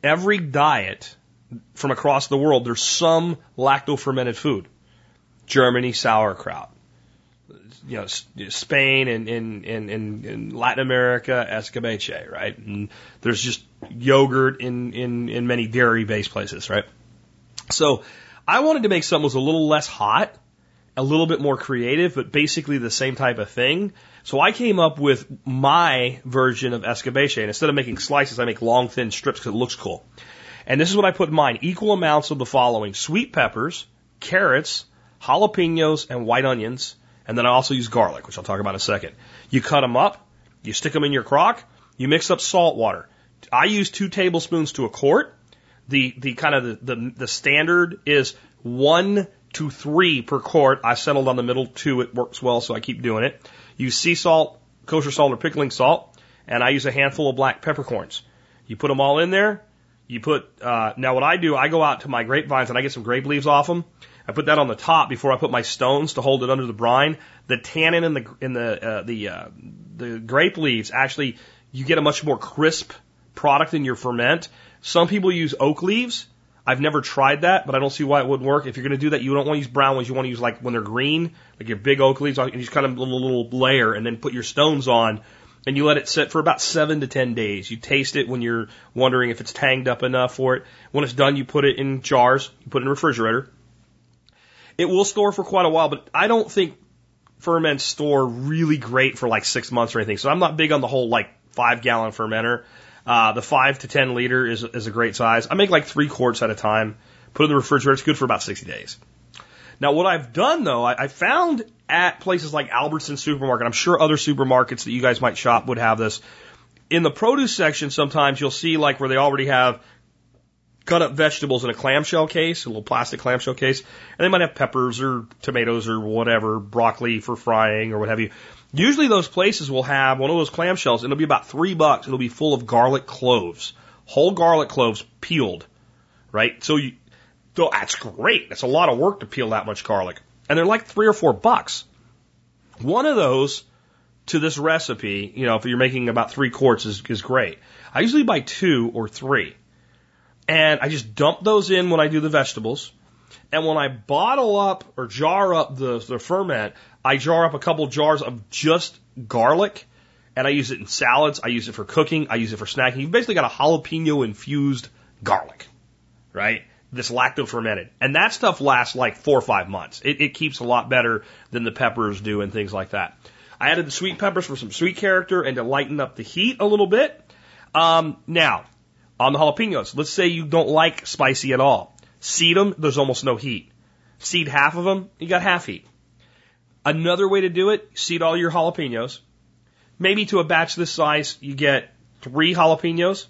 every diet from across the world, there's some lacto fermented food. Germany, sauerkraut. You know, Spain and in, in, in Latin America, escabeche, right? And there's just yogurt in, in, in many dairy based places, right? So I wanted to make something that was a little less hot, a little bit more creative, but basically the same type of thing. So I came up with my version of escabeche. And instead of making slices, I make long, thin strips because it looks cool. And this is what I put in mine. Equal amounts of the following. Sweet peppers, carrots, jalapenos, and white onions. And then I also use garlic, which I'll talk about in a second. You cut them up, you stick them in your crock, you mix up salt water. I use two tablespoons to a quart. The, the kind of the, the, the standard is one to three per quart. I settled on the middle two. It works well, so I keep doing it. Use sea salt, kosher salt, or pickling salt, and I use a handful of black peppercorns. You put them all in there. You put uh, now what I do, I go out to my grapevines and I get some grape leaves off them. I put that on the top before I put my stones to hold it under the brine. The tannin in the in the uh, the uh, the grape leaves actually you get a much more crisp product in your ferment. Some people use oak leaves. I've never tried that, but I don't see why it wouldn't work. If you're going to do that, you don't want to use brown ones. You want to use like when they're green, like your big oak leaves. You just kind of a little, little layer, and then put your stones on, and you let it sit for about seven to ten days. You taste it when you're wondering if it's tanged up enough for it. When it's done, you put it in jars. You put it in a refrigerator. It will store for quite a while, but I don't think ferments store really great for like six months or anything. So I'm not big on the whole like five gallon fermenter. Uh, the five to ten liter is, is a great size. I make like three quarts at a time. Put it in the refrigerator. It's good for about 60 days. Now, what I've done though, I, I found at places like Albertson Supermarket, I'm sure other supermarkets that you guys might shop would have this. In the produce section, sometimes you'll see like where they already have cut up vegetables in a clamshell case, a little plastic clamshell case, and they might have peppers or tomatoes or whatever, broccoli for frying or what have you. Usually those places will have one of those clamshells and it'll be about three bucks. It'll be full of garlic cloves, whole garlic cloves peeled, right? So you, though that's great. That's a lot of work to peel that much garlic. And they're like three or four bucks. One of those to this recipe, you know, if you're making about three quarts is, is great. I usually buy two or three. And I just dump those in when I do the vegetables. And when I bottle up or jar up the, the ferment, I jar up a couple jars of just garlic and I use it in salads. I use it for cooking. I use it for snacking. You've basically got a jalapeno infused garlic, right? This lacto fermented. And that stuff lasts like four or five months. It, it keeps a lot better than the peppers do and things like that. I added the sweet peppers for some sweet character and to lighten up the heat a little bit. Um, now, on the jalapenos, let's say you don't like spicy at all. Seed them, there's almost no heat. Seed half of them, you got half heat. Another way to do it, seed all your jalapenos. Maybe to a batch this size, you get three jalapenos,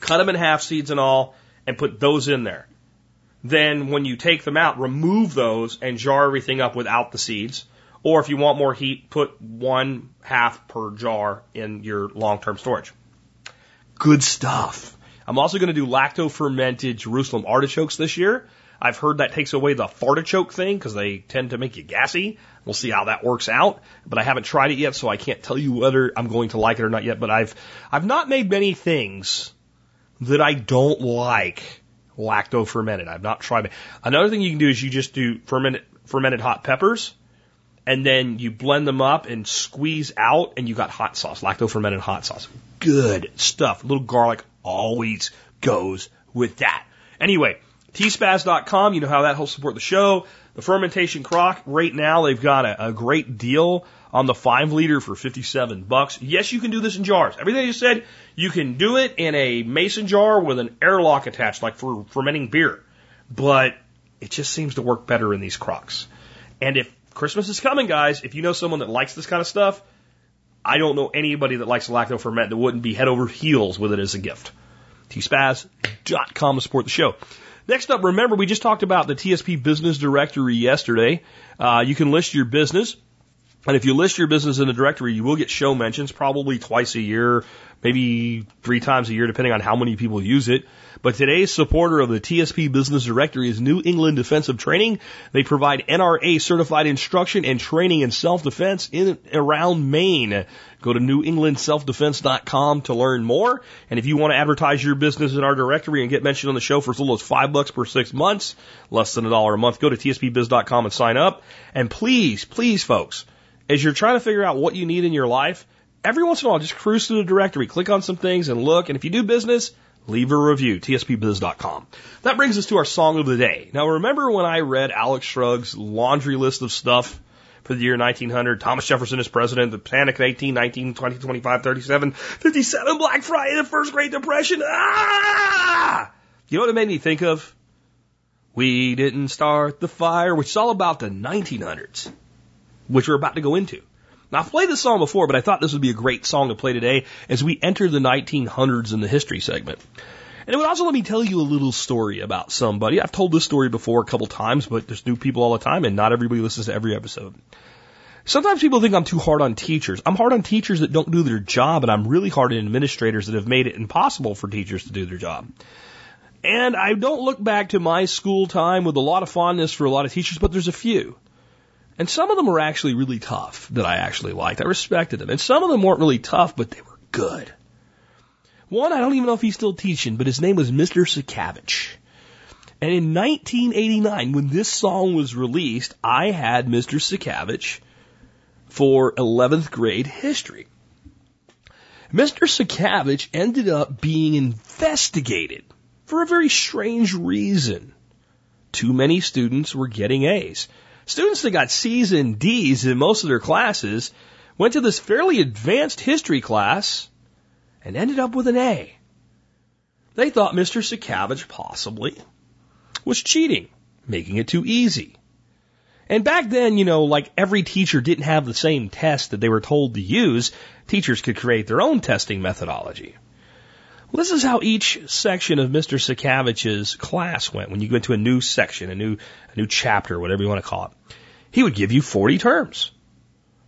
cut them in half, seeds and all, and put those in there. Then when you take them out, remove those and jar everything up without the seeds. Or if you want more heat, put one half per jar in your long-term storage. Good stuff. I'm also going to do lacto fermented Jerusalem artichokes this year. I've heard that takes away the fartichoke thing because they tend to make you gassy. We'll see how that works out, but I haven't tried it yet, so I can't tell you whether I'm going to like it or not yet. But I've I've not made many things that I don't like lacto fermented. I've not tried. Another thing you can do is you just do fermented fermented hot peppers, and then you blend them up and squeeze out, and you got hot sauce, lacto fermented hot sauce. Good stuff. A little garlic always goes with that. Anyway, tspaz.com, you know how that helps support the show. The fermentation crock, right now they've got a, a great deal on the five liter for 57 bucks. Yes, you can do this in jars. Everything you said, you can do it in a mason jar with an airlock attached, like for fermenting beer. But it just seems to work better in these crocks. And if Christmas is coming, guys, if you know someone that likes this kind of stuff, I don't know anybody that likes lacto ferment that wouldn't be head over heels with it as a gift. tspaz.com to support the show. Next up, remember, we just talked about the TSP Business Directory yesterday. Uh, you can list your business And if you list your business in the directory, you will get show mentions probably twice a year, maybe three times a year, depending on how many people use it. But today's supporter of the TSP Business Directory is New England Defensive Training. They provide NRA certified instruction and training in self-defense in around Maine. Go to newenglandselfdefense.com to learn more. And if you want to advertise your business in our directory and get mentioned on the show for as little as five bucks per six months, less than a dollar a month, go to tspbiz.com and sign up. And please, please folks, as you're trying to figure out what you need in your life, every once in a while just cruise through the directory, click on some things and look. And if you do business, leave a review, tspbiz.com. That brings us to our song of the day. Now remember when I read Alex Shrugged's laundry list of stuff for the year 1900, Thomas Jefferson is president, the panic in 18, 19, 20, 25, 37, 57, Black Friday, the first Great Depression. Ah! You know what it made me think of? We didn't start the fire, which is all about the 1900s, which we're about to go into. Now, I've played this song before, but I thought this would be a great song to play today as we enter the 1900s in the history segment. And it would also let me tell you a little story about somebody. I've told this story before a couple times, but there's new people all the time, and not everybody listens to every episode. Sometimes people think I'm too hard on teachers. I'm hard on teachers that don't do their job, and I'm really hard on administrators that have made it impossible for teachers to do their job. And I don't look back to my school time with a lot of fondness for a lot of teachers, but there's a few. And some of them were actually really tough that I actually liked. I respected them. And some of them weren't really tough, but they were good. One, I don't even know if he's still teaching, but his name was Mr. Sakavich. And in 1989, when this song was released, I had Mr. Sakavich for 11th grade history. Mr. Sakavich ended up being investigated for a very strange reason. Too many students were getting A's. Students that got C's and D's in most of their classes went to this fairly advanced history class and ended up with an A. They thought Mr. Sakavich possibly was cheating, making it too easy. And back then, you know, like every teacher didn't have the same test that they were told to use. Teachers could create their own testing methodology. Well, this is how each section of Mr. Sakavich's class went. When you go into a new section, a new, a new chapter, whatever you want to call it, he would give you 40 terms.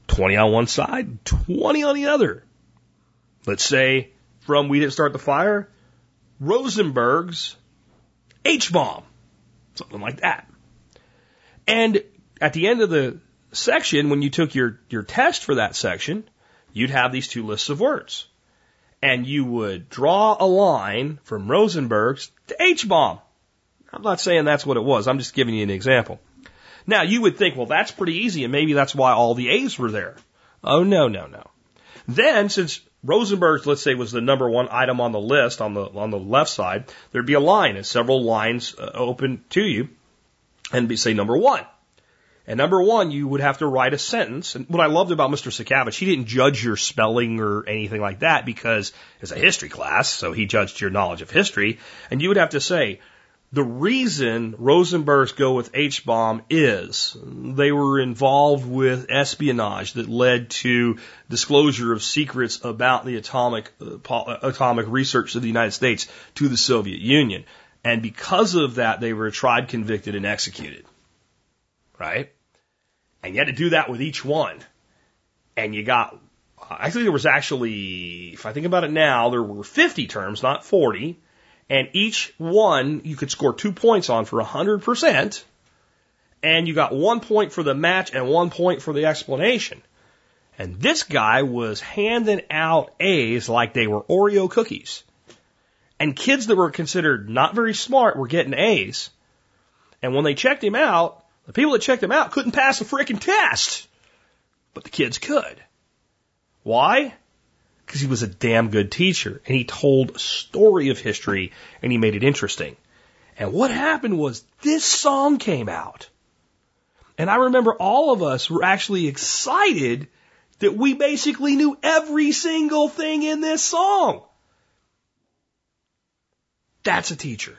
20 on one side, 20 on the other. Let's say from We Didn't Start the Fire, Rosenberg's H-bomb. Something like that. And at the end of the section, when you took your, your test for that section, you'd have these two lists of words. And you would draw a line from Rosenberg's to H-bomb. I'm not saying that's what it was. I'm just giving you an example. Now you would think, well, that's pretty easy and maybe that's why all the A's were there. Oh, no, no, no. Then since Rosenberg's, let's say, was the number one item on the list on the, on the left side, there'd be a line and several lines uh, open to you and be, say number one. And number one, you would have to write a sentence. And what I loved about Mr. Sakavich, he didn't judge your spelling or anything like that because it's a history class, so he judged your knowledge of history. And you would have to say, the reason Rosenbergs go with H-bomb is they were involved with espionage that led to disclosure of secrets about the atomic uh, atomic research of the United States to the Soviet Union. And because of that, they were tried, convicted, and executed. Right? And you had to do that with each one. And you got, think there was actually, if I think about it now, there were 50 terms, not 40. And each one you could score two points on for 100%. And you got one point for the match and one point for the explanation. And this guy was handing out A's like they were Oreo cookies. And kids that were considered not very smart were getting A's. And when they checked him out, the people that checked him out couldn't pass the freaking test. But the kids could. Why? Because he was a damn good teacher and he told a story of history and he made it interesting. And what happened was this song came out. And I remember all of us were actually excited that we basically knew every single thing in this song. That's a teacher.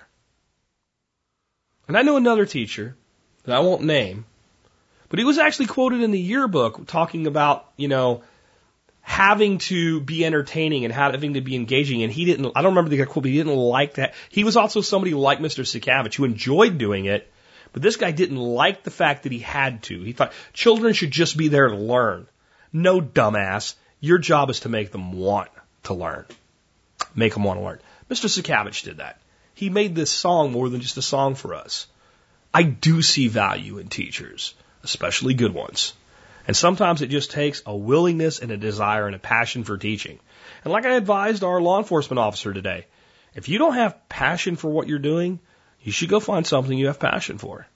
And I know another teacher that I won't name, but he was actually quoted in the yearbook talking about, you know, having to be entertaining and having to be engaging. And he didn't, I don't remember the guy quote, but he didn't like that. He was also somebody like Mr. Sikavich who enjoyed doing it, but this guy didn't like the fact that he had to. He thought children should just be there to learn. No, dumbass. Your job is to make them want to learn. Make them want to learn. Mr. Sikavich did that. He made this song more than just a song for us. I do see value in teachers, especially good ones. And sometimes it just takes a willingness and a desire and a passion for teaching. And like I advised our law enforcement officer today, if you don't have passion for what you're doing, you should go find something you have passion for.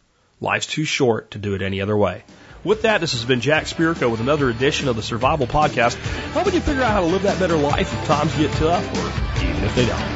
Life's too short to do it any other way. With that, this has been Jack Spirko with another edition of the Survival Podcast, helping you figure out how to live that better life if times get tough or even if they don't.